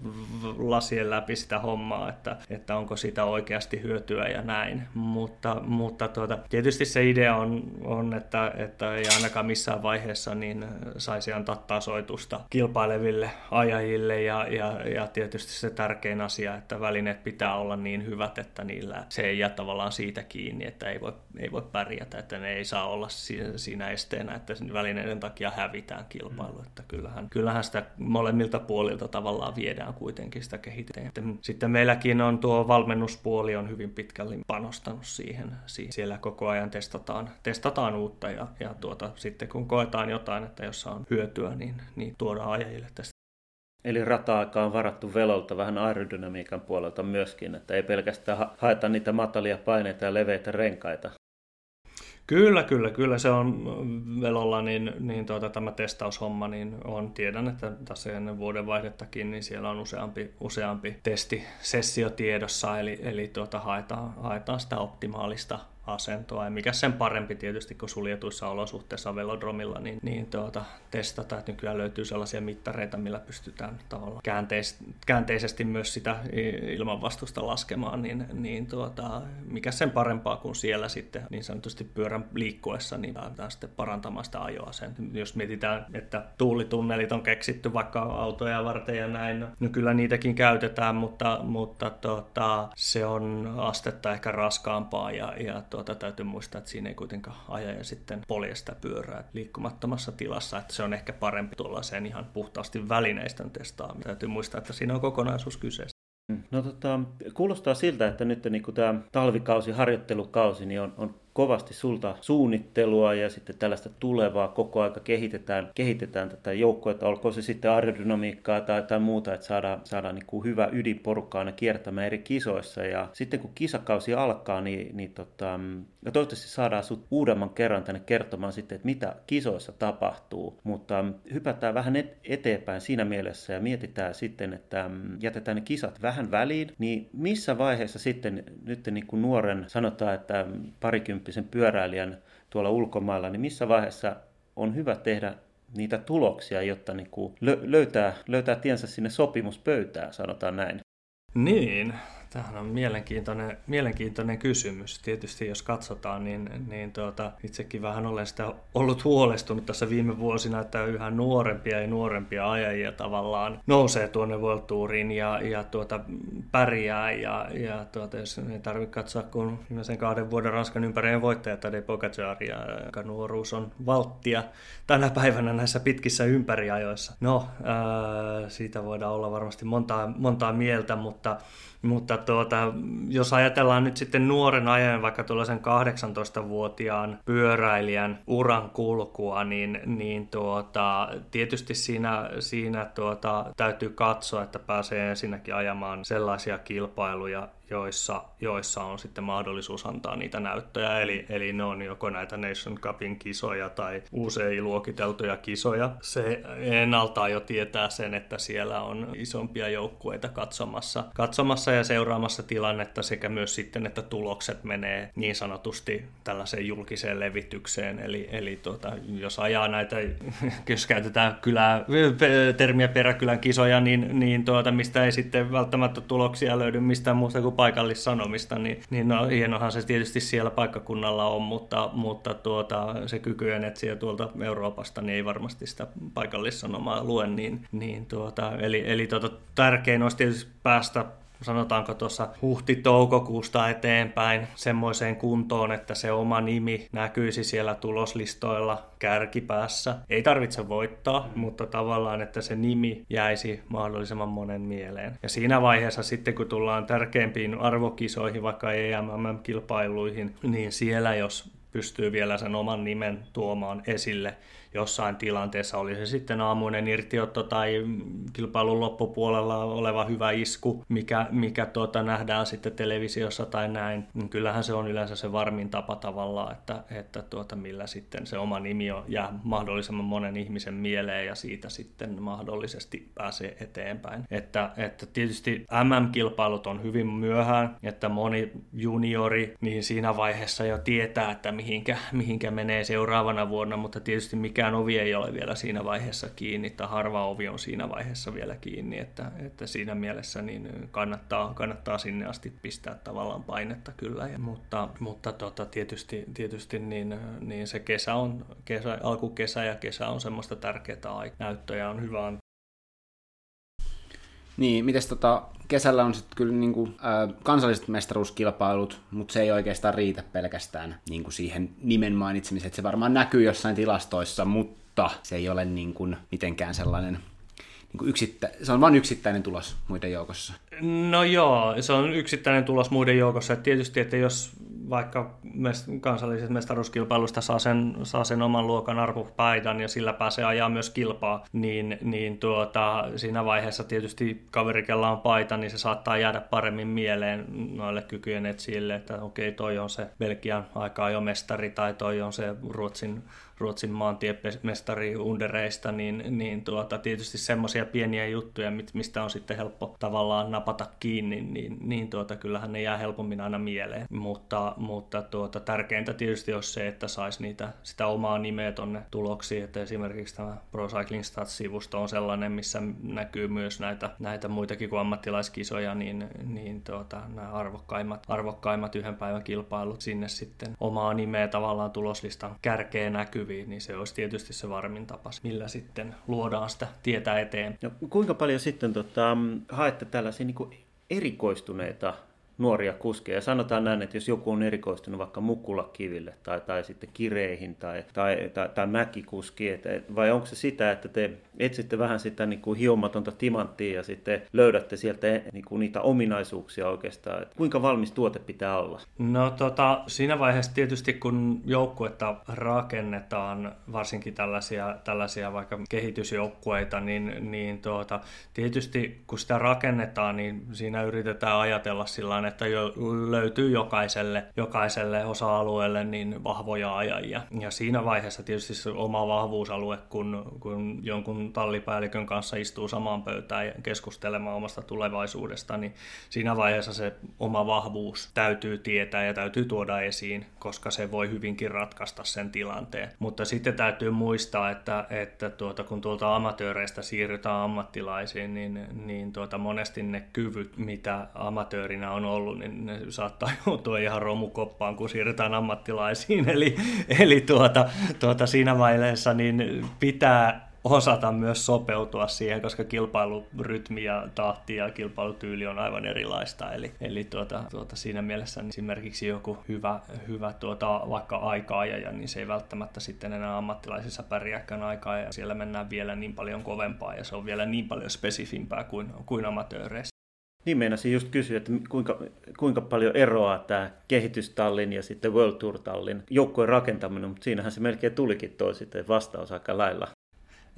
S5: lasien läpi sitä hommaa, että, että onko sitä oikeasti hyötyä ja näin. Mutta, mutta tuota, tietysti se idea idea on, on että, että ei ainakaan missään vaiheessa niin saisi antaa tasoitusta kilpaileville ajajille ja, ja, ja tietysti se tärkein asia, että välineet pitää olla niin hyvät, että niillä se ei jää tavallaan siitä kiinni, että ei voi, ei voi pärjätä, että ne ei saa olla siinä esteenä, että välineiden takia hävitään kilpailu, mm. että kyllähän, kyllähän sitä molemmilta puolilta tavallaan viedään kuitenkin sitä kehitetään. Sitten meilläkin on tuo valmennuspuoli on hyvin pitkälle panostanut siihen. siellä koko ajan testataan testataan, testataan uutta ja, ja tuota, sitten kun koetaan jotain, että jossa on hyötyä, niin, niin tuodaan ajajille tästä.
S4: Eli rata-aika on varattu velolta vähän aerodynamiikan puolelta myöskin, että ei pelkästään haeta niitä matalia paineita ja leveitä renkaita.
S5: Kyllä, kyllä, kyllä se on velolla, niin, niin tuota, tämä testaushomma, niin on, tiedän, että tässä ennen vuodenvaihdettakin, niin siellä on useampi, useampi testisessio tiedossa, eli, eli tuota, haetaan, haetaan sitä optimaalista asentoa. Ja mikä sen parempi tietysti kuin suljetuissa olosuhteissa velodromilla, niin, niin tuota, testata, että nykyään löytyy sellaisia mittareita, millä pystytään tavallaan käänteis, käänteisesti myös sitä ilmanvastusta laskemaan, niin, niin tuota, mikä sen parempaa kuin siellä sitten niin sanotusti pyörän liikkuessa, niin päästään sitten parantamaan sitä ajoa sen. Jos mietitään, että tuulitunnelit on keksitty vaikka autoja varten ja näin, no kyllä niitäkin käytetään, mutta, mutta tuota, se on astetta ehkä raskaampaa ja, ja tuota, täytyy muistaa, että siinä ei kuitenkaan aja ja sitten polje sitä pyörää liikkumattomassa tilassa, että se on ehkä parempi tuollaiseen ihan puhtaasti välineistön testaaminen. Täytyy muistaa, että siinä on kokonaisuus kyseessä.
S4: No tota, kuulostaa siltä, että nyt niin tämä talvikausi, harjoittelukausi, niin on, on kovasti sulta suunnittelua ja sitten tällaista tulevaa koko aika kehitetään, kehitetään tätä joukkoa, että olkoon se sitten aerodynamiikkaa tai, tai muuta, että saadaan, saadaan niin hyvä ydinporukka aina kiertämään eri kisoissa. Ja sitten kun kisakausi alkaa, niin, niin tota, ja toivottavasti saadaan sut uudemman kerran tänne kertomaan sitten, että mitä kisoissa tapahtuu, mutta hypätään vähän eteenpäin siinä mielessä ja mietitään sitten, että jätetään ne kisat vähän väliin, niin missä vaiheessa sitten nyt niin kuin nuoren sanotaan, että parikymmentä kolmekymppisen pyöräilijän tuolla ulkomailla, niin missä vaiheessa on hyvä tehdä niitä tuloksia, jotta niin kuin löytää, löytää tiensä sinne sopimuspöytään, sanotaan näin.
S5: Niin, Tämähän on mielenkiintoinen, mielenkiintoinen kysymys. Tietysti jos katsotaan, niin, niin tuota, itsekin vähän olen sitä ollut huolestunut tässä viime vuosina, että yhä nuorempia ja nuorempia ajajia tavallaan nousee tuonne World ja, ja tuota, pärjää. Ja, ja tuota, jos ei tarvitse katsoa, kun sen kahden vuoden Ranskan ympäreen voittaja Tadej Pogacar, ja nuoruus on valttia tänä päivänä näissä pitkissä ympäriajoissa. No, ää, siitä voidaan olla varmasti montaa, montaa mieltä, mutta mutta tuota, jos ajatellaan nyt sitten nuoren ajan, vaikka tuollaisen 18-vuotiaan pyöräilijän uran kulkua, niin, niin tuota, tietysti siinä, siinä tuota, täytyy katsoa, että pääsee ensinnäkin ajamaan sellaisia kilpailuja, joissa, joissa on sitten mahdollisuus antaa niitä näyttöjä. Eli, eli ne on joko näitä Nation Cupin kisoja tai usein luokiteltuja kisoja. Se ennaltaa jo tietää sen, että siellä on isompia joukkueita katsomassa, katsomassa ja seuraamassa tilannetta sekä myös sitten, että tulokset menee niin sanotusti tällaiseen julkiseen levitykseen. Eli, eli tuota, jos ajaa näitä, jos käytetään kylää, termiä peräkylän kisoja, niin, niin tuota, mistä ei sitten välttämättä tuloksia löydy mistään muusta kuin paikallissanomista, niin, niin no, hienohan se tietysti siellä paikkakunnalla on, mutta, mutta tuota, se kykyjen etsiä tuolta Euroopasta, niin ei varmasti sitä paikallissanomaa lue. Niin, niin tuota, eli eli tuota, tärkein olisi tietysti päästä sanotaanko tuossa huhti-toukokuusta eteenpäin semmoiseen kuntoon, että se oma nimi näkyisi siellä tuloslistoilla kärkipäässä. Ei tarvitse voittaa, mutta tavallaan, että se nimi jäisi mahdollisimman monen mieleen. Ja siinä vaiheessa sitten, kun tullaan tärkeimpiin arvokisoihin, vaikka EMM-kilpailuihin, niin siellä jos pystyy vielä sen oman nimen tuomaan esille, jossain tilanteessa, oli se sitten aamuinen irtiotto tai kilpailun loppupuolella oleva hyvä isku, mikä, mikä tuota, nähdään sitten televisiossa tai näin, niin kyllähän se on yleensä se varmin tapa tavallaan, että, että tuota, millä sitten se oma nimi on, jää mahdollisimman monen ihmisen mieleen ja siitä sitten mahdollisesti pääsee eteenpäin. Että, että tietysti MM-kilpailut on hyvin myöhään, että moni juniori niin siinä vaiheessa jo tietää, että mihinkä, mihinkä menee seuraavana vuonna, mutta tietysti mikä mikään ovi ei ole vielä siinä vaiheessa kiinni, tai harva ovi on siinä vaiheessa vielä kiinni, että, että siinä mielessä niin kannattaa, kannattaa sinne asti pistää tavallaan painetta kyllä. Ja, mutta mutta tota, tietysti, tietysti niin, niin se kesä on, kesä, alkukesä ja kesä on semmoista tärkeää aikaa. Näyttöjä on hyvä
S2: niin, mites tota, kesällä on sitten kyllä niinku, äh, kansalliset mestaruuskilpailut, mutta se ei oikeastaan riitä pelkästään niinku siihen nimen mainitsemiseen. se varmaan näkyy jossain tilastoissa, mutta se ei ole niinku mitenkään sellainen niin yksittä, se on vain yksittäinen tulos muiden joukossa.
S5: No joo, se on yksittäinen tulos muiden joukossa. Et tietysti, että jos vaikka kansallisesta mestaruuskilpailusta saa sen, saa sen oman luokan arvopaidan ja sillä pääsee ajaa myös kilpaa, niin, niin tuota, siinä vaiheessa tietysti kaveri, kella on paita, niin se saattaa jäädä paremmin mieleen noille kykyjen etsijille, että okei, toi on se Belgian aikaa jo mestari tai toi on se Ruotsin Ruotsin maantiemestari Undereista, niin, niin tuota, tietysti semmoisia pieniä juttuja, mistä on sitten helppo tavallaan napata kiinni, niin, niin tuota, kyllähän ne jää helpommin aina mieleen. Mutta, mutta tuota, tärkeintä tietysti olisi se, että saisi niitä, sitä omaa nimeä tuonne tuloksiin, että esimerkiksi tämä Pro Cycling Stats-sivusto on sellainen, missä näkyy myös näitä, näitä muitakin kuin ammattilaiskisoja, niin, niin tuota, nämä arvokkaimmat, arvokkaimmat yhden päivän kilpailut sinne sitten omaa nimeä tavallaan tuloslistan kärkeen näkyy näkyviin, niin se olisi tietysti se varmin tapa, millä sitten luodaan sitä tietä eteen.
S4: No, kuinka paljon sitten tota, haette tällaisia niin erikoistuneita nuoria kuskeja. Sanotaan näin, että jos joku on erikoistunut vaikka mukulakiville tai, tai sitten kireihin tai, tai, tai, tai mäkikuski, että, vai onko se sitä, että te etsitte vähän sitä niin kuin hiomatonta timanttia ja sitten löydätte sieltä niin kuin niitä ominaisuuksia oikeastaan, että kuinka valmis tuote pitää olla?
S5: No tota, siinä vaiheessa tietysti kun joukkuetta rakennetaan, varsinkin tällaisia, tällaisia vaikka kehitysjoukkueita, niin, niin tuota, tietysti kun sitä rakennetaan, niin siinä yritetään ajatella sillä että jo löytyy jokaiselle, jokaiselle osa-alueelle niin vahvoja ajajia. Ja siinä vaiheessa tietysti se oma vahvuusalue, kun, kun jonkun tallipäällikön kanssa istuu samaan pöytään ja keskustelemaan omasta tulevaisuudesta, niin siinä vaiheessa se oma vahvuus täytyy tietää ja täytyy tuoda esiin, koska se voi hyvinkin ratkaista sen tilanteen. Mutta sitten täytyy muistaa, että, että tuota, kun tuolta amatööreistä siirrytään ammattilaisiin, niin, niin tuota, monesti ne kyvyt, mitä amatöörinä on ollut, ollut, niin ne saattaa joutua ihan romukoppaan, kun siirrytään ammattilaisiin. Eli, eli tuota, tuota siinä vaiheessa niin pitää osata myös sopeutua siihen, koska kilpailurytmi ja tahti ja kilpailutyyli on aivan erilaista. Eli, eli tuota, tuota, siinä mielessä niin esimerkiksi joku hyvä, hyvä tuota, vaikka aikaa ja niin se ei välttämättä sitten enää ammattilaisissa pärjääkään aikaa ja siellä mennään vielä niin paljon kovempaa ja se on vielä niin paljon spesifimpää kuin, kuin amatööreissä.
S4: Niin meinasin just kysyä, että kuinka, kuinka paljon eroaa tämä kehitystallin ja sitten World Tour-tallin joukkojen rakentaminen, mutta siinähän se melkein tulikin toi sitten vastaus aika lailla.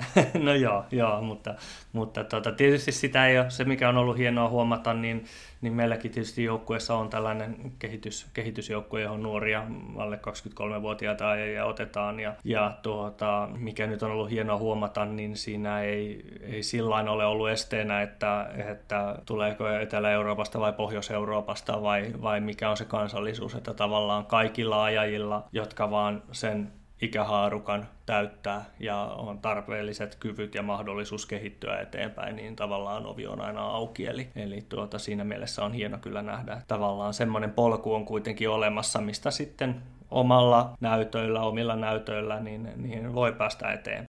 S5: no joo, joo mutta, mutta tota, tietysti sitä ei ole, se mikä on ollut hienoa huomata, niin, niin meilläkin tietysti joukkueessa on tällainen kehitys, kehitysjoukkue, johon nuoria alle 23-vuotiaita ajajia otetaan. Ja, ja tuota, mikä nyt on ollut hienoa huomata, niin siinä ei, ei sillä ole ollut esteenä, että, että tuleeko Etelä-Euroopasta vai Pohjois-Euroopasta vai, vai mikä on se kansallisuus, että tavallaan kaikilla ajajilla, jotka vaan sen ikähaarukan täyttää ja on tarpeelliset kyvyt ja mahdollisuus kehittyä eteenpäin, niin tavallaan ovi on aina auki. Eli, eli tuota, siinä mielessä on hieno kyllä nähdä, että tavallaan semmoinen polku on kuitenkin olemassa, mistä sitten omalla näytöillä, omilla näytöillä, niin, niin voi päästä eteen.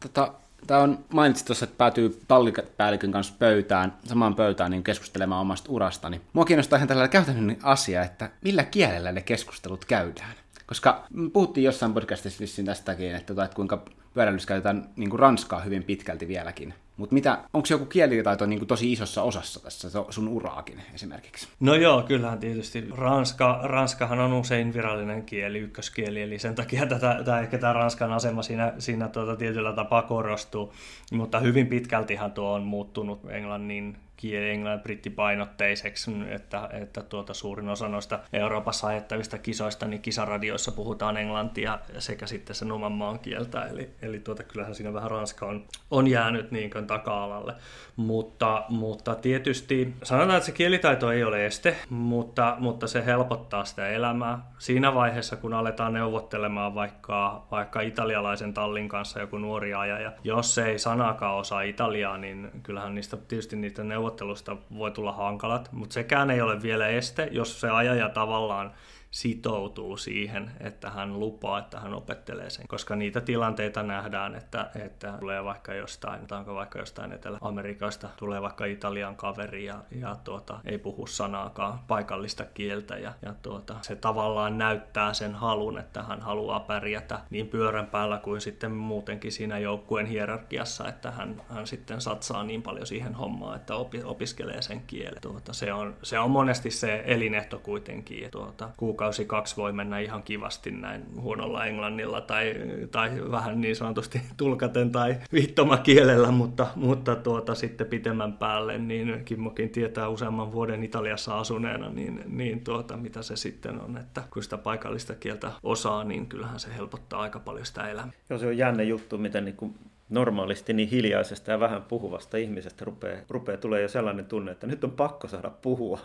S2: Tota, Tämä on, mainitsit tuossa, että päätyy tallipäällikön kanssa pöytään, samaan pöytään niin keskustelemaan omasta urastani. Mua kiinnostaa ihan tällainen käytännön asia, että millä kielellä ne keskustelut käydään. Koska puhuttiin jossain podcastissa vissiin tästäkin, että, tota, että kuinka pyöräilyssä käytetään niin kuin ranskaa hyvin pitkälti vieläkin. Mutta mitä, onko joku kielitaito niin kuin tosi isossa osassa tässä sun uraakin esimerkiksi?
S5: No joo, kyllähän tietysti Ranska, Ranskahan on usein virallinen kieli, ykköskieli, eli sen takia tätä, tämä, ehkä tämä Ranskan asema siinä, siinä tuota, tietyllä tapaa korostuu. Mutta hyvin pitkältihan tuo on muuttunut englannin kieli englannin brittipainotteiseksi, että, että tuota, suurin osa noista Euroopassa ajettavista kisoista, niin kisaradioissa puhutaan englantia sekä sitten sen oman maan kieltä, eli, eli tuota, kyllähän siinä vähän Ranska on, on jäänyt niin kuin taka-alalle. Mutta, mutta tietysti sanotaan, että se kielitaito ei ole este, mutta, mutta se helpottaa sitä elämää. Siinä vaiheessa, kun aletaan neuvottelemaan vaikka, vaikka italialaisen tallin kanssa joku nuori ajaja, jos ei sanakaan osaa italiaa, niin kyllähän niistä tietysti niitä neuvottelusta voi tulla hankalat, mutta sekään ei ole vielä este, jos se ajaja tavallaan sitoutuu siihen, että hän lupaa, että hän opettelee sen. Koska niitä tilanteita nähdään, että, että tulee vaikka jostain, onko vaikka jostain Etelä-Amerikasta, tulee vaikka Italian kaveri ja, ja tuota, ei puhu sanaakaan paikallista kieltä ja, ja tuota, se tavallaan näyttää sen halun, että hän haluaa pärjätä niin pyörän päällä kuin sitten muutenkin siinä joukkueen hierarkiassa, että hän, hän sitten satsaa niin paljon siihen hommaan, että opi, opiskelee sen kielen. Tuota, se, on, se on monesti se elinehto kuitenkin. Tuota, kuukausi kaksi voi mennä ihan kivasti näin huonolla englannilla tai, tai vähän niin sanotusti tulkaten tai viittomakielellä, mutta, mutta tuota, sitten pitemmän päälle, niin Kimmokin tietää useamman vuoden Italiassa asuneena, niin, niin tuota, mitä se sitten on, että kun sitä paikallista kieltä osaa, niin kyllähän se helpottaa aika paljon sitä elämää.
S4: Joo, se on jännä juttu, miten niin kuin normaalisti niin hiljaisesta ja vähän puhuvasta ihmisestä rupeaa, rupeaa tulee jo sellainen tunne, että nyt on pakko saada puhua.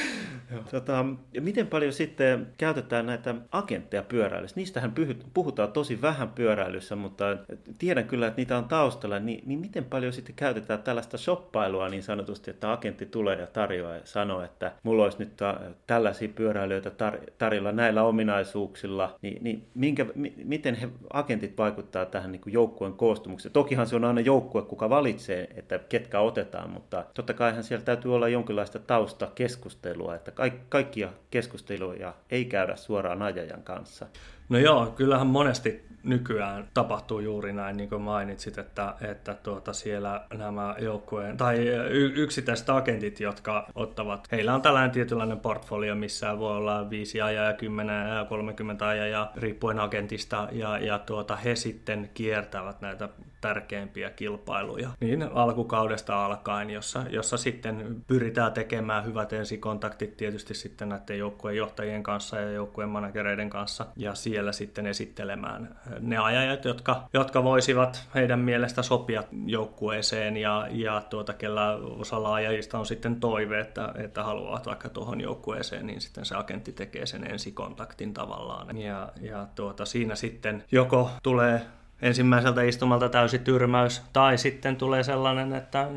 S4: tota, ja miten paljon sitten käytetään näitä agentteja pyöräilyssä? Niistähän puhutaan tosi vähän pyöräilyssä, mutta tiedän kyllä, että niitä on taustalla. Niin, niin miten paljon sitten käytetään tällaista shoppailua niin sanotusti, että agentti tulee ja tarjoaa ja sanoo, että mulla olisi nyt tällaisia pyöräilijöitä tar- tarjolla näillä ominaisuuksilla. Niin, niin minkä, mi- miten he, agentit vaikuttaa tähän niin joukkueen koostumään? Suostumuksia. Tokihan se on aina joukkue, kuka valitsee, että ketkä otetaan, mutta totta kaihan siellä täytyy olla jonkinlaista taustakeskustelua, että kaikkia keskusteluja ei käydä suoraan ajajan kanssa.
S5: No joo, kyllähän monesti nykyään tapahtuu juuri näin, niin kuin mainitsit, että, että tuota siellä nämä joukkueen, tai yksittäiset agentit, jotka ottavat, heillä on tällainen tietynlainen portfolio, missä voi olla viisi ajaa, 10 ja 30 ajaa, riippuen agentista, ja, ja tuota, he sitten kiertävät näitä tärkeimpiä kilpailuja. Niin alkukaudesta alkaen, jossa, jossa sitten pyritään tekemään hyvät ensikontaktit tietysti sitten näiden joukkueen johtajien kanssa ja joukkueen managereiden kanssa. Ja siellä sitten esittelemään ne ajajat, jotka, jotka voisivat heidän mielestä sopia joukkueeseen. Ja, ja tuota, kellä osalla ajajista on sitten toive, että, että haluavat vaikka tuohon joukkueeseen, niin sitten se agentti tekee sen ensikontaktin tavallaan. Ja, ja tuota, siinä sitten joko tulee ensimmäiseltä istumalta täysi tyrmäys, tai sitten tulee sellainen, että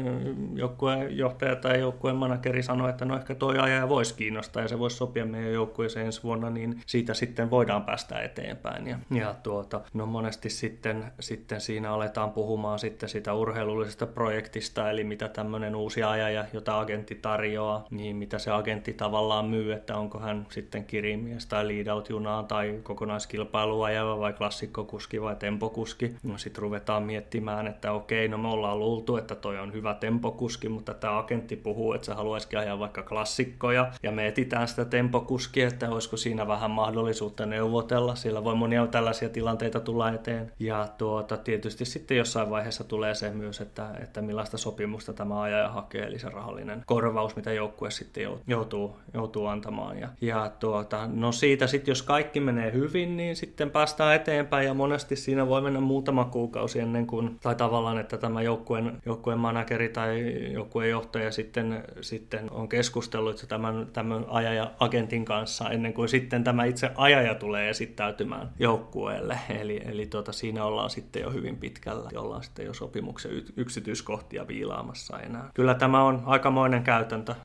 S5: joukkueen johtaja tai joukkueen manageri sanoo, että no ehkä toi ajaja voisi kiinnostaa ja se voisi sopia meidän joukkueeseen ensi vuonna, niin siitä sitten voidaan päästä eteenpäin. Ja, ja tuota, no monesti sitten, sitten siinä aletaan puhumaan sitten sitä urheilullisesta projektista, eli mitä tämmöinen uusi ajaja, jota agentti tarjoaa, niin mitä se agentti tavallaan myy, että onko hän sitten kirimies tai lead out junaa tai kokonaiskilpailuajava vai klassikkokuski vai tempokuski tempokuski. No sitten ruvetaan miettimään, että okei, no me ollaan luultu, että toi on hyvä tempokuski, mutta tämä agentti puhuu, että se haluaisikin ajaa vaikka klassikkoja, ja me etitään sitä tempokuskia, että olisiko siinä vähän mahdollisuutta neuvotella, sillä voi monia tällaisia tilanteita tulla eteen. Ja tuota, tietysti sitten jossain vaiheessa tulee se myös, että, että millaista sopimusta tämä ajaja hakee, eli se rahallinen korvaus, mitä joukkue sitten joutuu, joutuu antamaan. Ja, ja tuota, no siitä sitten, jos kaikki menee hyvin, niin sitten päästään eteenpäin, ja monesti siinä voi mennä muutama kuukausi ennen kuin, tai tavallaan, että tämä joukkueen, joukkueen manageri tai joukkueen johtaja sitten, sitten on keskustellut tämän, tämän ajaja-agentin kanssa ennen kuin sitten tämä itse ajaja tulee esittäytymään joukkueelle. Eli, eli tuota, siinä ollaan sitten jo hyvin pitkällä, ollaan sitten jo sopimuksen yksityiskohtia viilaamassa enää. Kyllä tämä on aikamoinen käytäntö.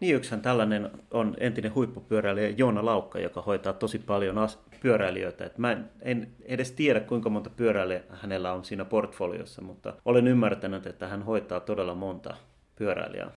S4: Niin yksihän tällainen on entinen huippupyöräilijä Joona Laukka, joka hoitaa tosi paljon as- pyöräilijöitä. Et mä en, en edes tiedä, kuinka monta pyöräilijää hänellä on siinä portfoliossa, mutta olen ymmärtänyt, että hän hoitaa todella monta pyöräilijää.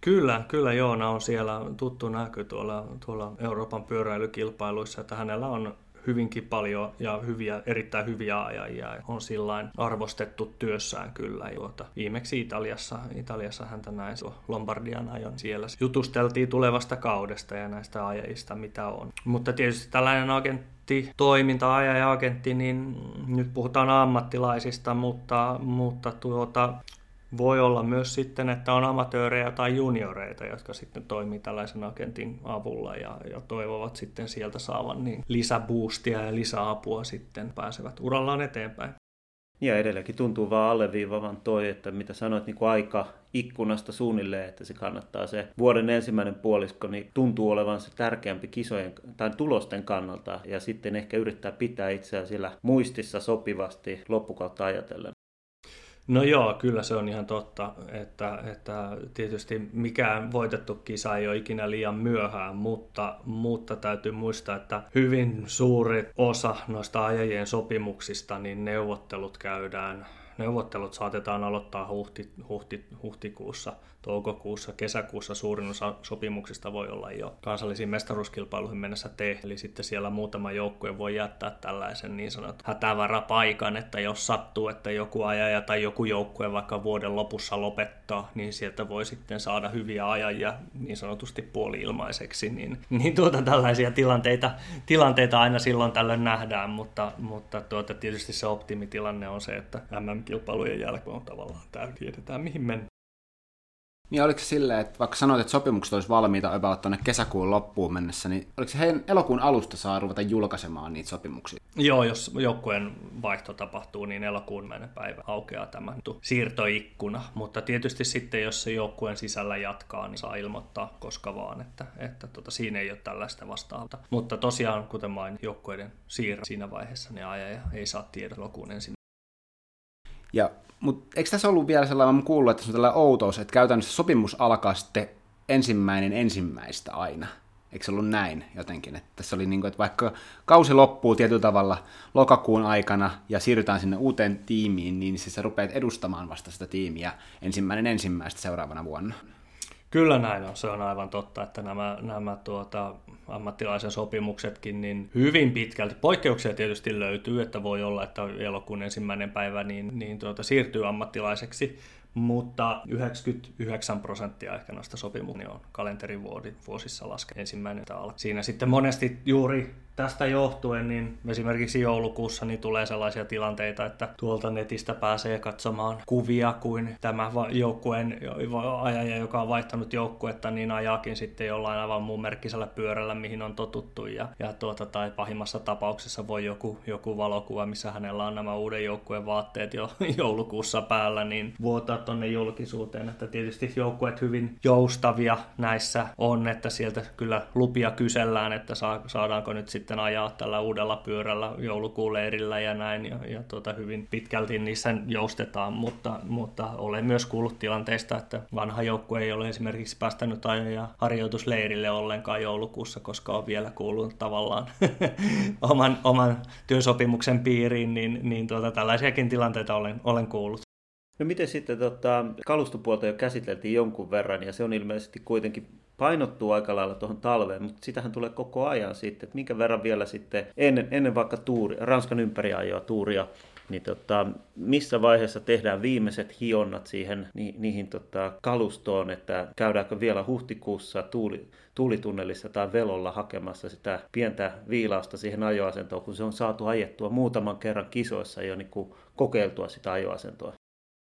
S5: Kyllä, kyllä Joona on siellä tuttu näky tuolla, tuolla Euroopan pyöräilykilpailuissa, että hänellä on hyvinkin paljon ja hyviä, erittäin hyviä ajajia. On sillain arvostettu työssään kyllä. Tuota, viimeksi Italiassa, Italiassa häntä näin Lombardian ajon siellä. Jutusteltiin tulevasta kaudesta ja näistä ajajista, mitä on. Mutta tietysti tällainen agentti toiminta, ajaja-agentti, niin nyt puhutaan ammattilaisista, mutta, mutta tuota, voi olla myös sitten, että on amatöörejä tai junioreita, jotka sitten toimii tällaisen agentin avulla ja, ja toivovat sitten sieltä saavan niin lisäboostia ja lisäapua sitten pääsevät urallaan eteenpäin.
S4: Ja edelläkin tuntuu vaan alleviivavan toi, että mitä sanoit niin kuin aika ikkunasta suunnilleen, että se kannattaa se vuoden ensimmäinen puolisko, niin tuntuu olevan se tärkeämpi kisojen tai tulosten kannalta ja sitten ehkä yrittää pitää itseään siellä muistissa sopivasti loppukautta ajatellen.
S5: No joo, kyllä se on ihan totta, että, että tietysti mikään voitettu kisa ei ole ikinä liian myöhään, mutta, mutta täytyy muistaa, että hyvin suuri osa noista ajajien sopimuksista, niin neuvottelut käydään Neuvottelut saatetaan aloittaa huhti, huhti, huhtikuussa toukokuussa, kesäkuussa suurin osa sopimuksista voi olla jo kansallisiin mestaruuskilpailuihin mennessä tehty. Eli sitten siellä muutama joukkue voi jättää tällaisen niin sanotun hätävarapaikan, että jos sattuu, että joku ajaja tai joku joukkue vaikka vuoden lopussa lopettaa, niin sieltä voi sitten saada hyviä ajajia niin sanotusti puoli-ilmaiseksi. Niin, niin tuota tällaisia tilanteita, tilanteita aina silloin tällöin nähdään, mutta, mutta tuota, tietysti se optimitilanne on se, että MM-kilpailujen jälkeen on tavallaan täysin, tiedetään mihin mennään.
S2: Niin oliko se silleen, että vaikka sanoit, että sopimukset olisi valmiita about tuonne kesäkuun loppuun mennessä, niin oliko se heidän elokuun alusta saa ruveta julkaisemaan niitä sopimuksia?
S5: Joo, jos joukkueen vaihto tapahtuu, niin elokuun mennä päivä aukeaa tämä siirtoikkuna. Mutta tietysti sitten, jos se joukkueen sisällä jatkaa, niin saa ilmoittaa koska vaan, että, että tota, siinä ei ole tällaista vastaavaa. Mutta tosiaan, kuten main joukkueiden siirro siinä vaiheessa, niin ajaja ei saa tiedon elokuun ensin.
S2: Ja mutta eikö tässä ollut vielä sellainen, kuullut, että se on tällainen outous, että käytännössä sopimus alkaa sitten ensimmäinen ensimmäistä aina. Eikö se ollut näin jotenkin? Että tässä oli niin kuin, että vaikka kausi loppuu tietyllä tavalla lokakuun aikana ja siirrytään sinne uuteen tiimiin, niin siis sä rupeat edustamaan vasta sitä tiimiä ensimmäinen ensimmäistä seuraavana vuonna.
S5: Kyllä näin on, se on aivan totta, että nämä, nämä tuota, ammattilaisen sopimuksetkin niin hyvin pitkälti, poikkeuksia tietysti löytyy, että voi olla, että elokuun ensimmäinen päivä niin, niin tuota, siirtyy ammattilaiseksi, mutta 99 prosenttia ehkä noista sopimuksista on kalenterivuosissa laskenut ensimmäinen alku. Siinä sitten monesti juuri tästä johtuen, niin esimerkiksi joulukuussa niin tulee sellaisia tilanteita, että tuolta netistä pääsee katsomaan kuvia kuin tämä joukkueen ajaja, joka on vaihtanut joukkuetta, niin ajaakin sitten jollain aivan muun merkkisellä pyörällä, mihin on totuttu. Ja, ja tuota, tai pahimmassa tapauksessa voi joku, joku valokuva, missä hänellä on nämä uuden joukkueen vaatteet jo joulukuussa päällä, niin vuotaa tuonne julkisuuteen. Että tietysti joukkueet hyvin joustavia näissä on, että sieltä kyllä lupia kysellään, että saadaanko nyt sitten sitten ajaa tällä uudella pyörällä joulukuun leirillä ja näin, ja, ja tuota, hyvin pitkälti niissä joustetaan, mutta, mutta olen myös kuullut tilanteista, että vanha joukkue ei ole esimerkiksi päästänyt ajoja harjoitusleirille ollenkaan joulukuussa, koska on vielä kuullut tavallaan oman, oman työsopimuksen piiriin, niin, niin tuota, tällaisiakin tilanteita olen, olen kuullut.
S4: No miten sitten tota, kalustopuolta jo käsiteltiin jonkun verran ja se on ilmeisesti kuitenkin painottuu aika lailla tuohon talveen, mutta sitähän tulee koko ajan sitten, että minkä verran vielä sitten ennen, ennen vaikka tuuri, Ranskan ympäriajoa tuuria, niin tota, missä vaiheessa tehdään viimeiset hionnat siihen ni, niihin tota, kalustoon, että käydäänkö vielä huhtikuussa tuuli, tuulitunnelissa tai velolla hakemassa sitä pientä viilausta siihen ajoasentoon, kun se on saatu ajettua muutaman kerran kisoissa jo niin kuin kokeiltua sitä ajoasentoa.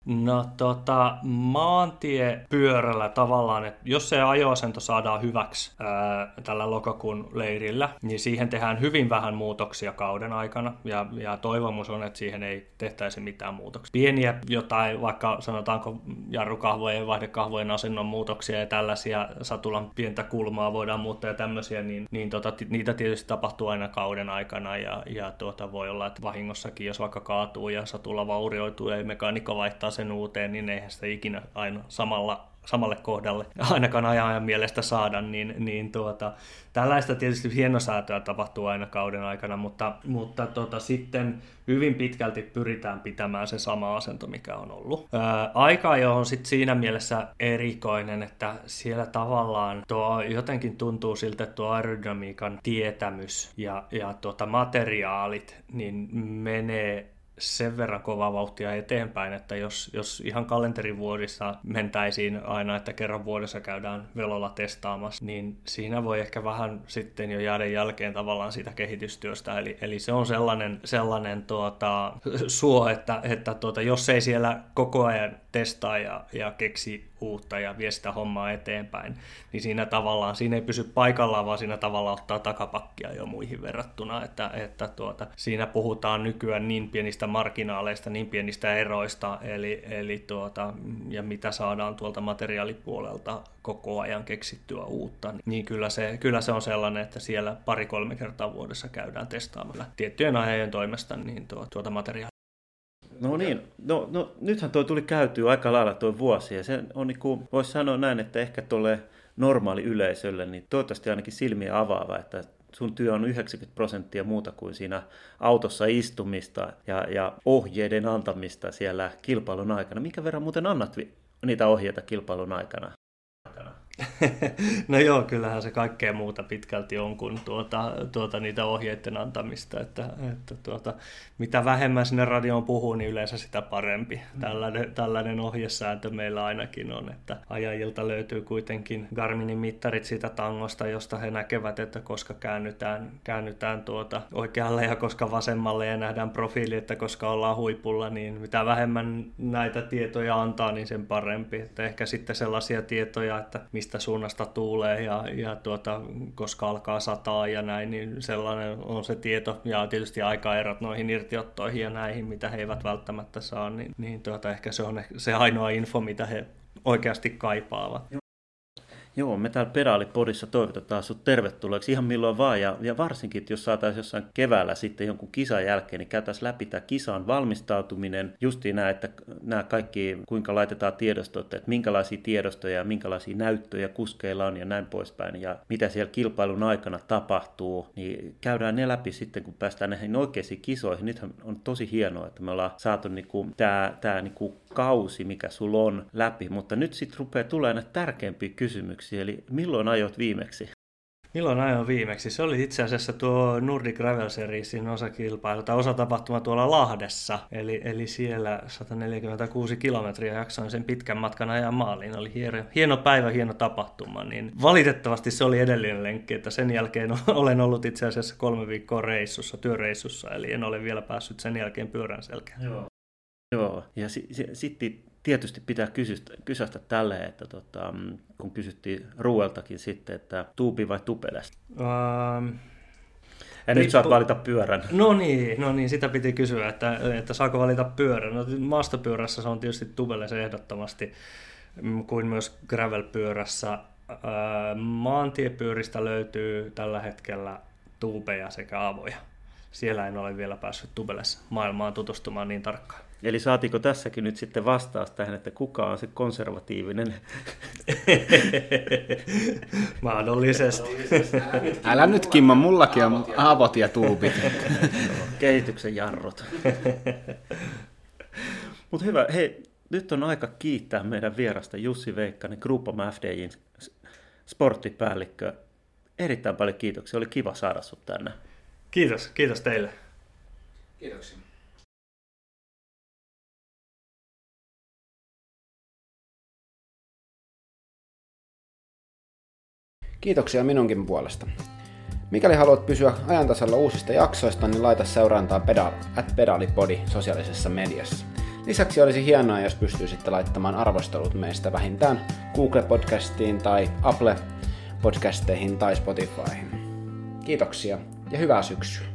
S5: No tota, maantiepyörällä tavallaan, että jos se ajoasento saadaan hyväksi ää, tällä lokakuun leirillä, niin siihen tehdään hyvin vähän muutoksia kauden aikana, ja, ja toivomus on, että siihen ei tehtäisi mitään muutoksia. Pieniä jotain, vaikka sanotaanko jarrukahvojen, vaihdekahvojen asennon muutoksia ja tällaisia satulan pientä kulmaa voidaan muuttaa ja tämmöisiä, niin, niin tota, niitä tietysti tapahtuu aina kauden aikana, ja, ja tuota, voi olla, että vahingossakin, jos vaikka kaatuu ja satula vaurioituu ja mekaanikko vaihtaa sen uuteen, niin eihän sitä ikinä aina samalla, samalle kohdalle ainakaan ajan mielestä saada, niin, niin tuota, tällaista tietysti hienosäätöä tapahtuu aina kauden aikana, mutta, mutta tota, sitten hyvin pitkälti pyritään pitämään se sama asento, mikä on ollut. Ää, aika jo on sitten siinä mielessä erikoinen, että siellä tavallaan tuo jotenkin tuntuu siltä, että tuo aerodynamiikan tietämys ja, ja tuota materiaalit niin menee sen verran kovaa vauhtia eteenpäin, että jos, jos ihan kalenterivuodissa mentäisiin aina, että kerran vuodessa käydään velolla testaamassa, niin siinä voi ehkä vähän sitten jo jäädä jälkeen tavallaan siitä kehitystyöstä. Eli, eli se on sellainen, sellainen tuota, suo, että, että tuota, jos ei siellä koko ajan testaa ja, ja keksi uutta ja vie sitä hommaa eteenpäin, niin siinä tavallaan, siinä ei pysy paikallaan, vaan siinä tavallaan ottaa takapakkia jo muihin verrattuna, että, että tuota, siinä puhutaan nykyään niin pienistä marginaaleista, niin pienistä eroista, eli, eli tuota, ja mitä saadaan tuolta materiaalipuolelta koko ajan keksittyä uutta, niin kyllä se, kyllä se on sellainen, että siellä pari-kolme kertaa vuodessa käydään testaamalla tiettyjen aiheiden toimesta niin tuo, tuota materiaalia.
S4: No niin, no, no nythän tuo tuli käytyä aika lailla tuo vuosi, ja se on niin kuin, voisi sanoa näin, että ehkä tuolle normaali yleisölle, niin toivottavasti ainakin silmiä avaava, että sun työ on 90 prosenttia muuta kuin siinä autossa istumista ja, ja ohjeiden antamista siellä kilpailun aikana. Minkä verran muuten annat niitä ohjeita kilpailun aikana?
S5: no joo, kyllähän se kaikkea muuta pitkälti on kuin tuota, tuota niitä ohjeiden antamista, että, että tuota, mitä vähemmän sinne radioon puhuu, niin yleensä sitä parempi. Mm. Tällainen, tällainen ohjesääntö meillä ainakin on, että ajajilta löytyy kuitenkin Garminin mittarit siitä tangosta, josta he näkevät, että koska käännytään, käännytään tuota oikealle ja koska vasemmalle ja nähdään profiili, että koska ollaan huipulla, niin mitä vähemmän näitä tietoja antaa, niin sen parempi. Että ehkä sitten sellaisia tietoja, että mistä suunnasta tuulee ja, ja tuota, koska alkaa sataa ja näin, niin sellainen on se tieto. Ja tietysti aikaerot noihin irtiottoihin ja näihin, mitä he eivät välttämättä saa, niin, niin tuota, ehkä se on se ainoa info, mitä he oikeasti kaipaavat.
S4: Joo, me täällä Pedaalipodissa toivotetaan sinut tervetulleeksi ihan milloin vaan. Ja, ja varsinkin, jos saataisiin jossain keväällä sitten jonkun kisan jälkeen, niin käytäisiin läpi tämä kisan valmistautuminen. Justiin nämä, että nämä kaikki, kuinka laitetaan tiedostot, että minkälaisia tiedostoja ja minkälaisia näyttöjä kuskeilla on ja näin poispäin. Ja mitä siellä kilpailun aikana tapahtuu, niin käydään ne läpi sitten, kun päästään näihin oikeisiin kisoihin. Nythän on tosi hienoa, että me ollaan saatu niinku tämä, tämä niinku kausi, mikä sulla on läpi. Mutta nyt sitten rupeaa tulemaan näitä tärkeimpiä kysymyksiä eli milloin ajot viimeksi?
S5: Milloin ajoin viimeksi? Se oli itse asiassa tuo Nordic Gravel Seriesin osakilpailu tai osatapahtuma tuolla Lahdessa. Eli, eli siellä 146 kilometriä jaksoin sen pitkän matkan ajan maaliin. Oli hieno, hieno päivä, hieno tapahtuma. Niin valitettavasti se oli edellinen lenkki, että sen jälkeen olen ollut itse asiassa kolme viikkoa reissussa, työreissussa. Eli en ole vielä päässyt sen jälkeen pyörän selkään.
S4: Joo. Joo, ja sitten si- tietysti pitää kysystä, kysästä tälle, että tota, kun kysyttiin Ruueltakin sitten, että tuupi vai tupeles? Um, ja nyt saat valita pyörän.
S5: No niin, no niin, sitä piti kysyä, että, että saako valita pyörän. No, maastopyörässä se on tietysti tupeles ehdottomasti, mm, kuin myös gravelpyörässä. Maantiepyöristä löytyy tällä hetkellä tuupeja sekä avoja. Siellä en ole vielä päässyt tubelessa maailmaan tutustumaan niin tarkkaan.
S4: Eli saatiko tässäkin nyt sitten vastaus tähän, että kuka on se konservatiivinen?
S5: Mahdollisesti.
S2: Älä nyt Kimmo, mullakin on aavot ja tuupit.
S4: Kehityksen jarrut. Mutta hyvä, hei, nyt on aika kiittää meidän vierasta Jussi Veikkanen, Gruppam FDJin sporttipäällikkö. Erittäin paljon kiitoksia, oli kiva saada sut tänne.
S5: Kiitos, kiitos teille.
S2: Kiitoksia. Kiitoksia minunkin puolesta. Mikäli haluat pysyä ajantasalla uusista jaksoista, niin laita seurantaa pedal, at pedalipodi sosiaalisessa mediassa. Lisäksi olisi hienoa, jos pystyisitte laittamaan arvostelut meistä vähintään Google-podcastiin tai Apple-podcasteihin tai Spotifyhin. Kiitoksia ja hyvää syksyä!